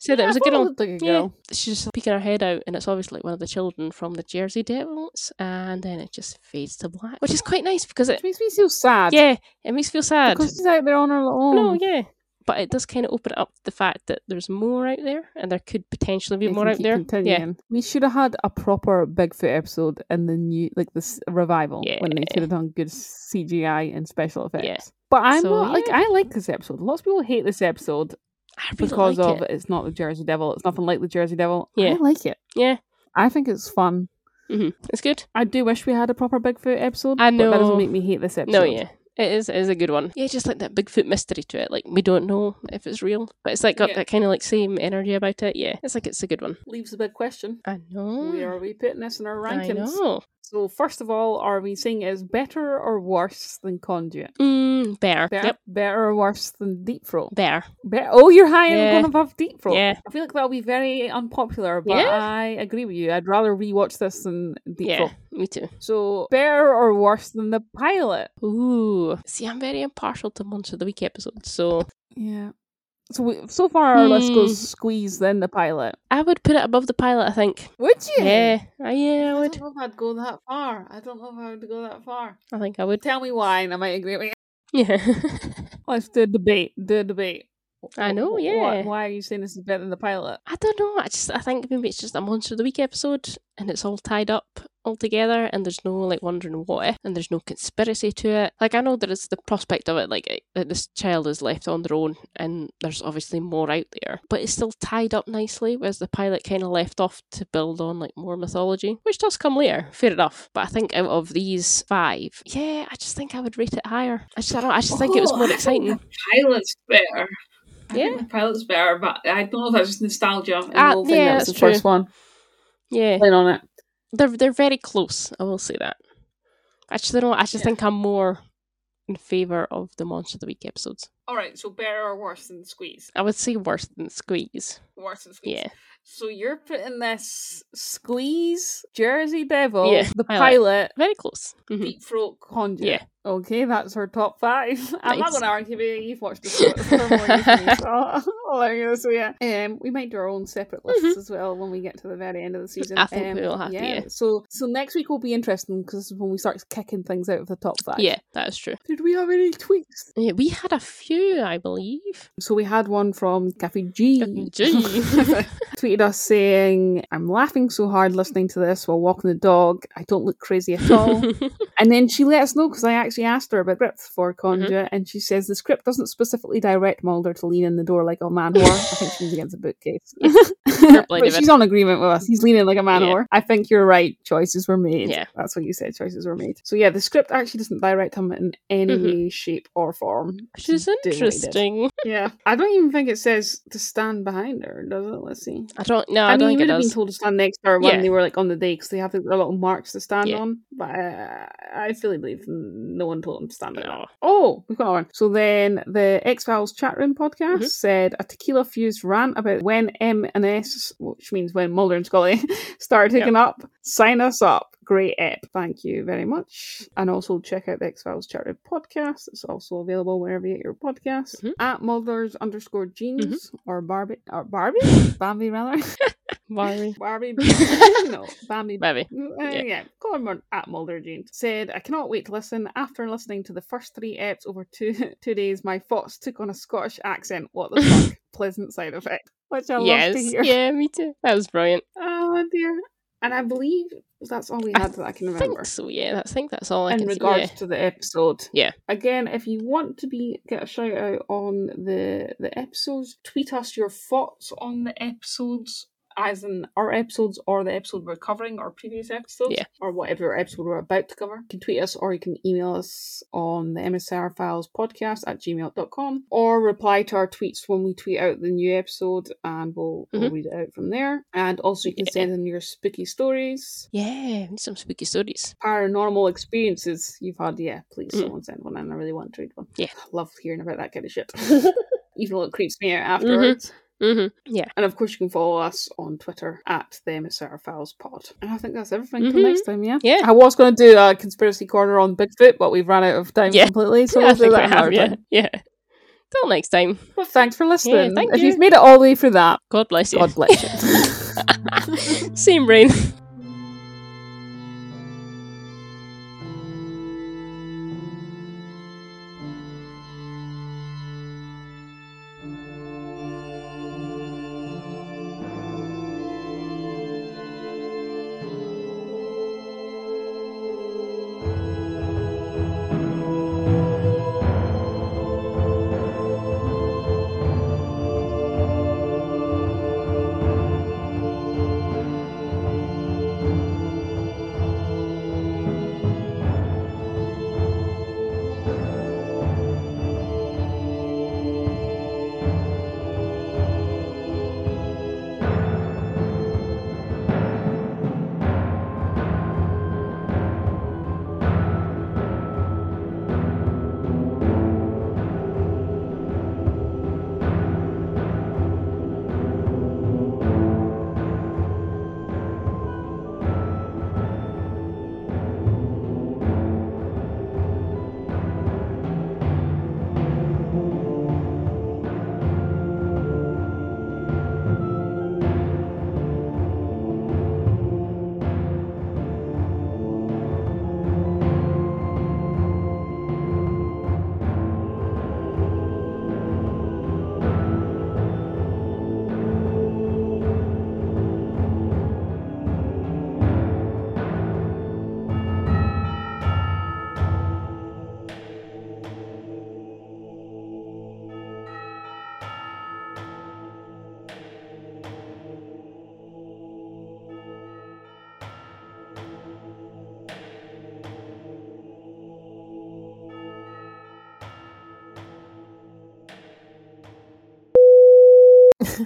said that it was a good one. looked Yeah, she's just peeking her head out, and it's obviously like one of the children from the Jersey Devils, and then it just fades to black, which is quite nice because it, makes me feel sad. yeah, it makes me feel sad. Because she's out there on her own. No, yeah, but it does kind of open up the fact that there's more out there, and there could potentially be more out there. continuing. We should have had a proper Bigfoot episode in the new, like this revival, when they could have done good CGI and special effects. Yeah. But I'm So, not like. I like this episode. Lots of people hate this episode Yeah, really because like of it. it's not the Jersey Devil. It's nothing like the Jersey Devil. Yeah. I like it. Yeah, I think it's fun. hmm it's good. I do wish we had a proper Bigfoot episode. I But that know. doesn't make me hate this episode. No, yeah. It is, it is a good one. Yeah, just like that Bigfoot mystery to it. Like, we don't know if it's real, but it's like got Yeah. that kind of like same energy about it. Yeah, it's like it's a good one. Leaves a big question. I know. Where are we putting this in our rankings? I rankings? know. So first of all, are we saying is better or worse than Conduit? Mm, bear. Better, Yep, better or worse than Deep Throat? bear. Be- oh, you're high Yeah. and going above Deep Throat. Yeah. I feel like that'll be very unpopular, but Yeah. I agree with you. I'd rather rewatch this than Deep yeah, Throat. me too. So better or worse than the pilot? Ooh. See, I'm very impartial to Monster of the Week episodes, so Yeah. So we, so far our list Hmm. goes squeeze then the pilot. I would put it above the pilot, I think. Would you? Yeah, I, yeah, I I would. don't know if I'd go that far. I don't know if I would go that far. I think I would. Tell me why, and I might agree with you. Yeah. Let's do a debate. Do a debate. I know, yeah. Why, why are you saying this is better than the pilot? I don't know. I just I think maybe it's just a Monster of the Week episode, and it's all tied up all together, and there's no like wondering what if, and there's no conspiracy to it. Like I know there is the prospect of it, like eh, that this child is left on their own, and there's obviously more out there, but it's still tied up nicely. Whereas the pilot kind of left off to build on like more mythology, which does come later. Fair enough. But I think out of these five, yeah, I just think I would rate it higher. I just I, don't, I just think it was Oh, more exciting. the pilot's better. I Yeah. the pilot's better, but I don't know if that's just nostalgia. and Ah, the whole thing yeah, that That's was- the true. first one. Yeah, Playing on it. they're they're very close. I will say that. Actually, no, I just Yeah. think I'm more in favor of the Monster of the Week episodes. All right, so better or worse than Squeeze? I would say worse than Squeeze. Worse than Squeeze. Yeah, So you're putting this squeeze Jersey Devil, Yeah, the pilot. pilot, very close. Mhm. deep throat conduit. Yeah. Okay, that's our top five. I'm not going to argue with you. You've watched the show. It's far more you than me, so I'll I'll let you. So yeah, um, we might do our own separate lists Mhm. as well when we get to the very end of the season. I think um, we will have to, yeah. So so next week will be interesting because when we start kicking things out of the top five. Yeah, that is true. Did we have any tweets? Yeah, we had a few, I believe. So we had one from Cafe G. Gee. tweeted us saying, I'm laughing so hard listening to this while walking the dog. I don't look crazy at all. and then she let us know because I actually asked her about script for Conduit, and she says the script doesn't specifically direct Mulder to lean in the door like a man whore. I think she means against a bookcase. Lady but she's on agreement with us. He's leaning like a man Yeah. whore. I think you're right. Choices were made. Yeah. That's what you said. Choices were made. So yeah, the script actually doesn't direct him in any Mhm. way, shape, or form. Which is Doing what he did. interesting. Yeah, I don't even think it says to stand behind her, does it? Let's see. I don't no, I, I, don't mean, you think would have been told to stand next to her when Yeah. they were like on the day because they have their little marks to stand Yeah. on. But uh, I fully believe no one told them to stand like No. Oh, we've got one. So then the X Files chat room podcast Mhm. said a tequila fused rant about when M and S, which means when Mulder and Scully started taking up. Sign us up. Great ep. Thank you very much. And also check out the X Files chat podcast. It's also available wherever you get your podcasts. Mhm. At Mulder's underscore jeans Mm-hmm. or Barbie or Barbie Bambi rather. Worry. Barbie, no, Bambi. Maybe. Uh, Yeah. yeah. call at Mulder Jean. Said, I cannot wait to listen. After listening to the first three eps over two two days, my thoughts took on a Scottish accent. What the fuck? Pleasant side effect. Which I love to hear. Yeah, me too. That was brilliant. Oh dear. And I believe that's all we I had that I can I remember. think so, yeah. I think that's all I in can regards see. to the episode. Yeah. Again, if you want to be get a shout out on the the episodes, tweet us your thoughts on the episodes, as in our episodes or the episode we're covering, or previous episodes, Yeah. or whatever episode we're about to cover. You can tweet us or you can email us on the MSR Files podcast at gmail.com or reply to our tweets when we tweet out the new episode and we'll, we'll Mhm. read it out from there. And also you can Yeah. send in your spooky stories Yeah, some spooky stories. paranormal experiences you've had, yeah, please Mm. someone send one in. I really want to read one. Yeah. I love hearing about that kind of shit. Even though it creeps me out afterwards. Hmm Yeah. And of course, you can follow us on Twitter at the MSR Files Pod. And I think that's everything Mhm. till next time, yeah? Yeah. I was going to do a conspiracy corner on Bigfoot, but we've run out of time Yeah. completely, so I we'll do that another have, yeah. Yeah. Till next time. Well, thanks for listening. thank if you. you've made it all the way through that, God bless you. God bless you. Same brain.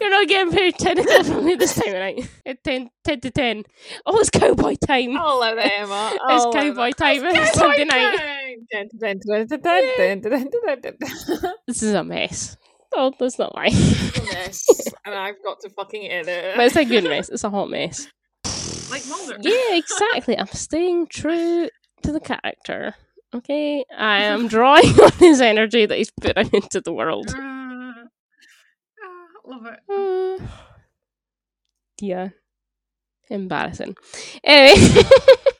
You're not getting paid 10 o'clock from me this time of night? At 10, 10 to 10. Oh, it's cowboy time. Hello there, Emma. Hello. It's cowboy time on Sunday night. this is a mess. Oh, that's not right. A mess. and I've got to fucking edit. But it's a good mess. It's a hot mess. Like Mulder. Yeah, exactly. I'm staying true to the character. Okay? I am drawing on his energy that he's putting into the world. Love it. Uh, yeah, embarrassing. Anyway,